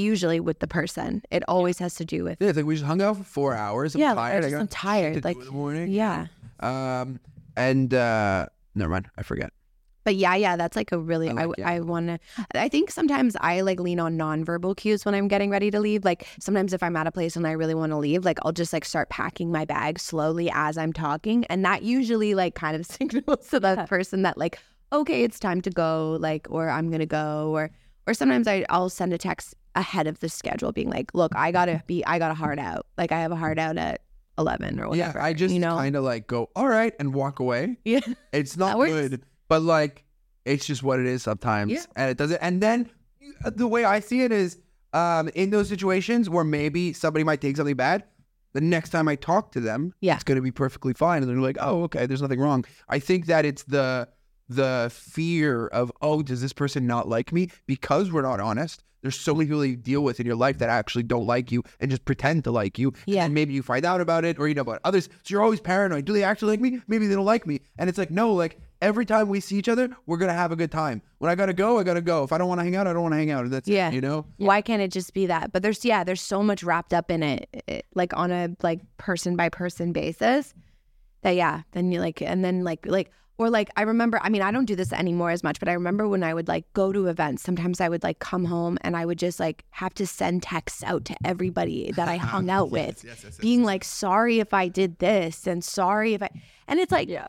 usually with the person it always has to do with Yeah, it's like we just hung out for four hours. I'm Yeah, tired. I just- got I'm tired, like, in the morning. yeah Um, and uh, never mind. I forget. but yeah yeah that's like a really I i, yeah. I want to i think sometimes i like lean on nonverbal cues when i'm getting ready to leave like sometimes if i'm at a place and i really want to leave like i'll just like start packing my bag slowly as i'm talking and that usually like kind of [laughs] signals to the person that like okay it's time to go like or i'm gonna go or or sometimes I, i'll send a text ahead of the schedule being like look i gotta be i got a hard out like i have a hard out at 11 or whatever yeah, I just you know kind of like go, all right, and walk away. [laughs] yeah It's not good, but like it's just what it is sometimes, Yeah. and it doesn't. And then uh, the way I see it is, um, in those situations where maybe somebody might take something bad, the next time I talk to them, Yeah. it's going to be perfectly fine, and they're like, oh, okay, there's nothing wrong. I think that it's the the fear of, oh, does this person not like me? Because we're not honest. There's so many people you deal with in your life that actually don't like you and just pretend to like you. Yeah. And maybe you find out about it or you know about others. So you're always paranoid. Do they actually like me? Maybe they don't like me. And it's like, no, like every time we see each other, we're gonna have a good time. When I gotta go, I gotta go. If I don't want to hang out, I don't want to hang out. And that's it, Yeah. you know? why can't it just be that but there's yeah there's so much wrapped up in it, it like on a like person by person basis that yeah then you like and then like like or like i remember i mean i don't do this anymore as much but i remember when i would like go to events sometimes i would like come home and i would just like have to send texts out to everybody that i hung [laughs] out with being like sorry if i did this and sorry if i and it's like Yeah.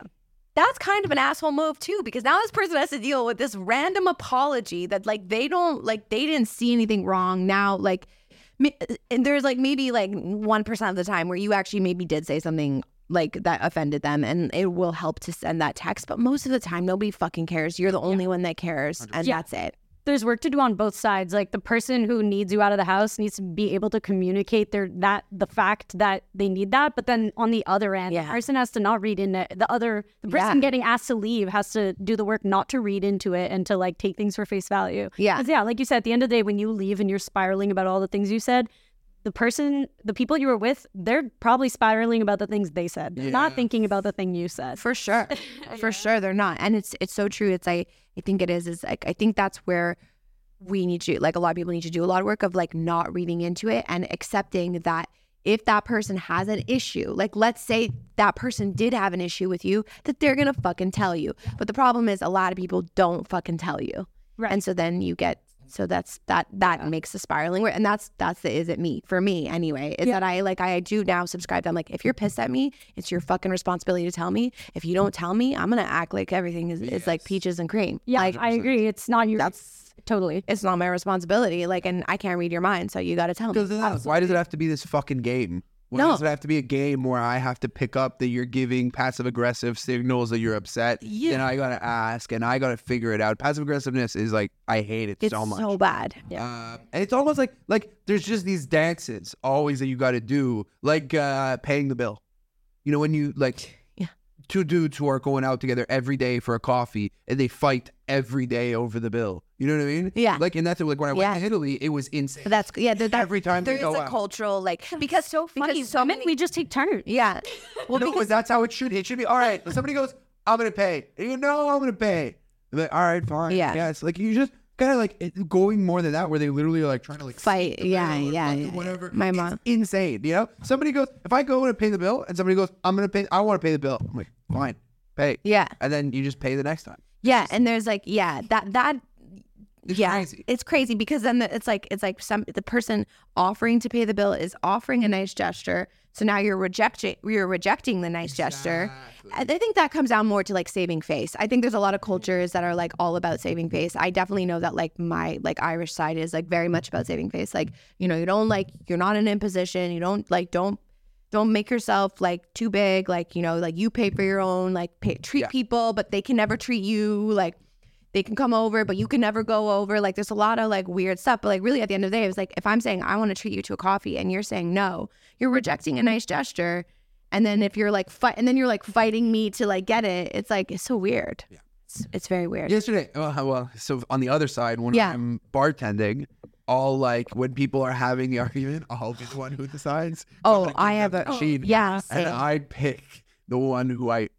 that's kind of an asshole move too because now this person has to deal with this random apology that like they don't like they didn't see anything wrong now like and there's like maybe like 1% of the time where you actually maybe did say something like that offended them and it will help to send that text but most of the time nobody fucking cares you're the only one that cares and Yeah. that's it There's work to do on both sides. Like the person who needs you out of the house needs to be able to communicate their that the fact that they need that. But then on the other end, Yeah. the person has to not read in it. The other the person Yeah. getting asked to leave has to do the work not to read into it and to like take things for face value. yeah yeah, like you said, at the end of the day, when you leave and you're spiraling about all the things you said, the person, the people you were with, they're probably spiraling about the things they said. They're not thinking about the thing you said. for sure [laughs] for sure they're not and it's it's so true it's i i think it is is like i think that's where we need to like a lot of people need to do a lot of work of like not reading into it and accepting that if that person has an issue like let's say that person did have an issue with you that they're gonna fucking tell you but the problem is a lot of people don't fucking tell you Right. and so then you get so that's that that makes the spiraling and that's that's the is it me for me anyway is that i like i do now subscribe i'm like if you're pissed at me it's your fucking responsibility to tell me if you don't tell me i'm gonna act like everything is, is like peaches and cream yeah, like I agree. It's not your. that's totally. it's not my responsibility like and i can't read your mind so you gotta tell me Because of that. Why does it have to be this fucking game? Why No. does it have to be a game where I have to pick up that you're giving passive aggressive signals that you're upset? Yeah. And I gotta ask and I gotta figure it out. Passive aggressiveness is like I hate it It's so much. so bad. Uh, and it's almost like like there's just these dances always that you got to do, like uh, paying the bill. You know when you like Yeah. Two dudes who are going out together every day for a coffee and they fight every day over the bill. You know what I mean? Yeah. Like and that's like when I went Yeah. to Italy, it was insane. But that's yeah. There, that, Every time they there's go a out. cultural like because so funny. Because so women, many. we just take turns. yeah. [laughs] Well, no, because that's how it should. It should be all right. Somebody goes, "I'm gonna pay," and you know, "I'm gonna pay," I'm like, "All right, fine." Yeah. yeah. It's like you just kind of like it, going more than that, where they literally are like trying to like Fight, yeah, yeah, yeah. whatever. My It's mom- insane. You know, somebody goes, if I go and pay the bill, and somebody goes, "I'm gonna pay," I want to pay the bill. I'm like, fine, pay. yeah, and then you just pay the next time. yeah, and there's like yeah that that It's yeah, crazy. it's crazy because then the, it's like it's like some the person offering to pay the bill is offering a nice gesture. So now you're rejecting you're rejecting the nice gesture. I think that comes down more to like saving face. I think there's a lot of cultures that are like all about saving face. I definitely know that like my like Irish side is like very much about saving face. Like you know you don't like you're not in imposition. You don't like don't don't make yourself like too big. Like you know like you pay for your own. Like pay, treat Yeah. people, but they can never treat you. Like they can come over, but you can never go over. Like there's a lot of like weird stuff. But like really at the end of the day, it was like if I'm saying I want to treat you to a coffee and you're saying no, you're rejecting a nice gesture. And then if you're like fight and then you're like fighting me to like get it, it's like it's so weird. Yeah. It's, it's very weird. Yesterday, oh, well, well, so on the other side, when Yeah. I'm bartending, all like when people are having the argument, I'll be the one who decides. Oh, I have a- oh, sheet, yeah, and same. I pick the one who I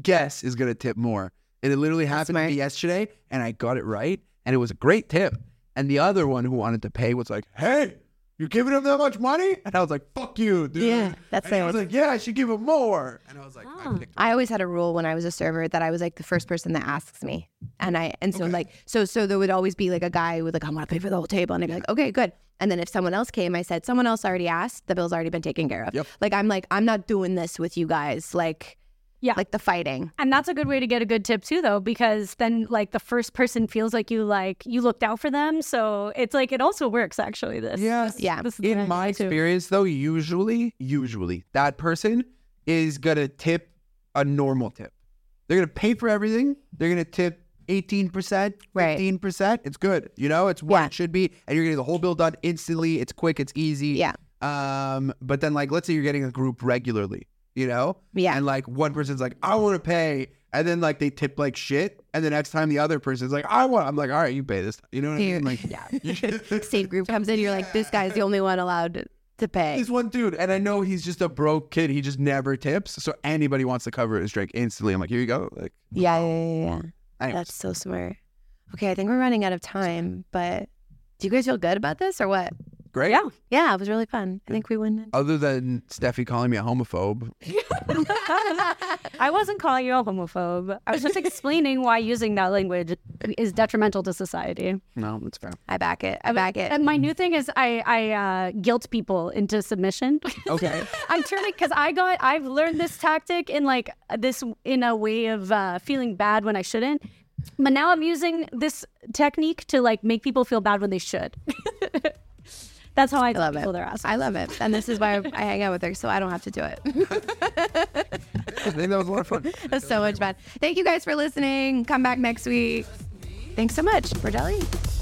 guess is gonna tip more. And it literally happened to me yesterday, and I got it right, and it was a great tip. And the other one who wanted to pay was like, "Hey, you're giving him that much money?" And I was like, "Fuck you, dude." Yeah, that's and the- was like, "Yeah, I should give him more." And I was like, I ah. picked. I always had a rule when I was a server that I was like the first person that asks me, and I and so like so so there would always be like a guy who would like I'm gonna pay for the whole table, and I'd be like okay good, and then if someone else came, I said someone else already asked, the bill's already been taken care of. Yep. Like I'm like I'm not doing this with you guys, like Yeah. like the fighting. And that's a good way to get a good tip too, though, because then like the first person feels like you like you looked out for them. So it's like it also works actually. This Yes. Yeah. This is In my do, too. experience, though, usually, usually that person is gonna tip a normal tip. They're gonna pay for everything. They're gonna tip eighteen percent, Right. fifteen percent. It's good. You know, it's what Yeah. it should be, and you're getting the whole bill done instantly. It's quick. It's easy. Yeah. Um, but then like, let's say you're getting a group regularly. You know. Yeah. And like one person's like, I want to pay. And then like they tip like shit, and the next time the other person's like, I want. I'm like, all right, you pay this. You know what I mean? Like, yeah, [laughs] State [laughs] group comes in, you're like this guy's the only one allowed to, to pay. He's one dude, and I know he's just a broke kid. He just never tips, so anybody wants to cover his drink instantly. I'm like, here you go. Like, Yeah, yeah, yeah, yeah. anyways. That's so smart. Okay, I think we're running out of time, but do you guys feel good about this or what? Great. Yeah. Yeah, it was really fun. I think we win. Other than Steffy calling me a homophobe, [laughs] I wasn't calling you a homophobe. I was just explaining why using that language is detrimental to society. no, that's fair. I back it. I back it. And my new thing is I I uh, guilt people into submission. [laughs] Okay. [laughs] I'm turning because I got I've learned this tactic in like this in a way of uh, feeling bad when I shouldn't. But now I'm using this technique to like make people feel bad when they should. That's how I, I love tell people it. their ass. I love it. And this is why I hang out with her, so I don't have to do it. I think that was a lot of fun. [laughs] That's so much fun. Thank you guys for listening. Come back next week. Thanks so much. Bordelli.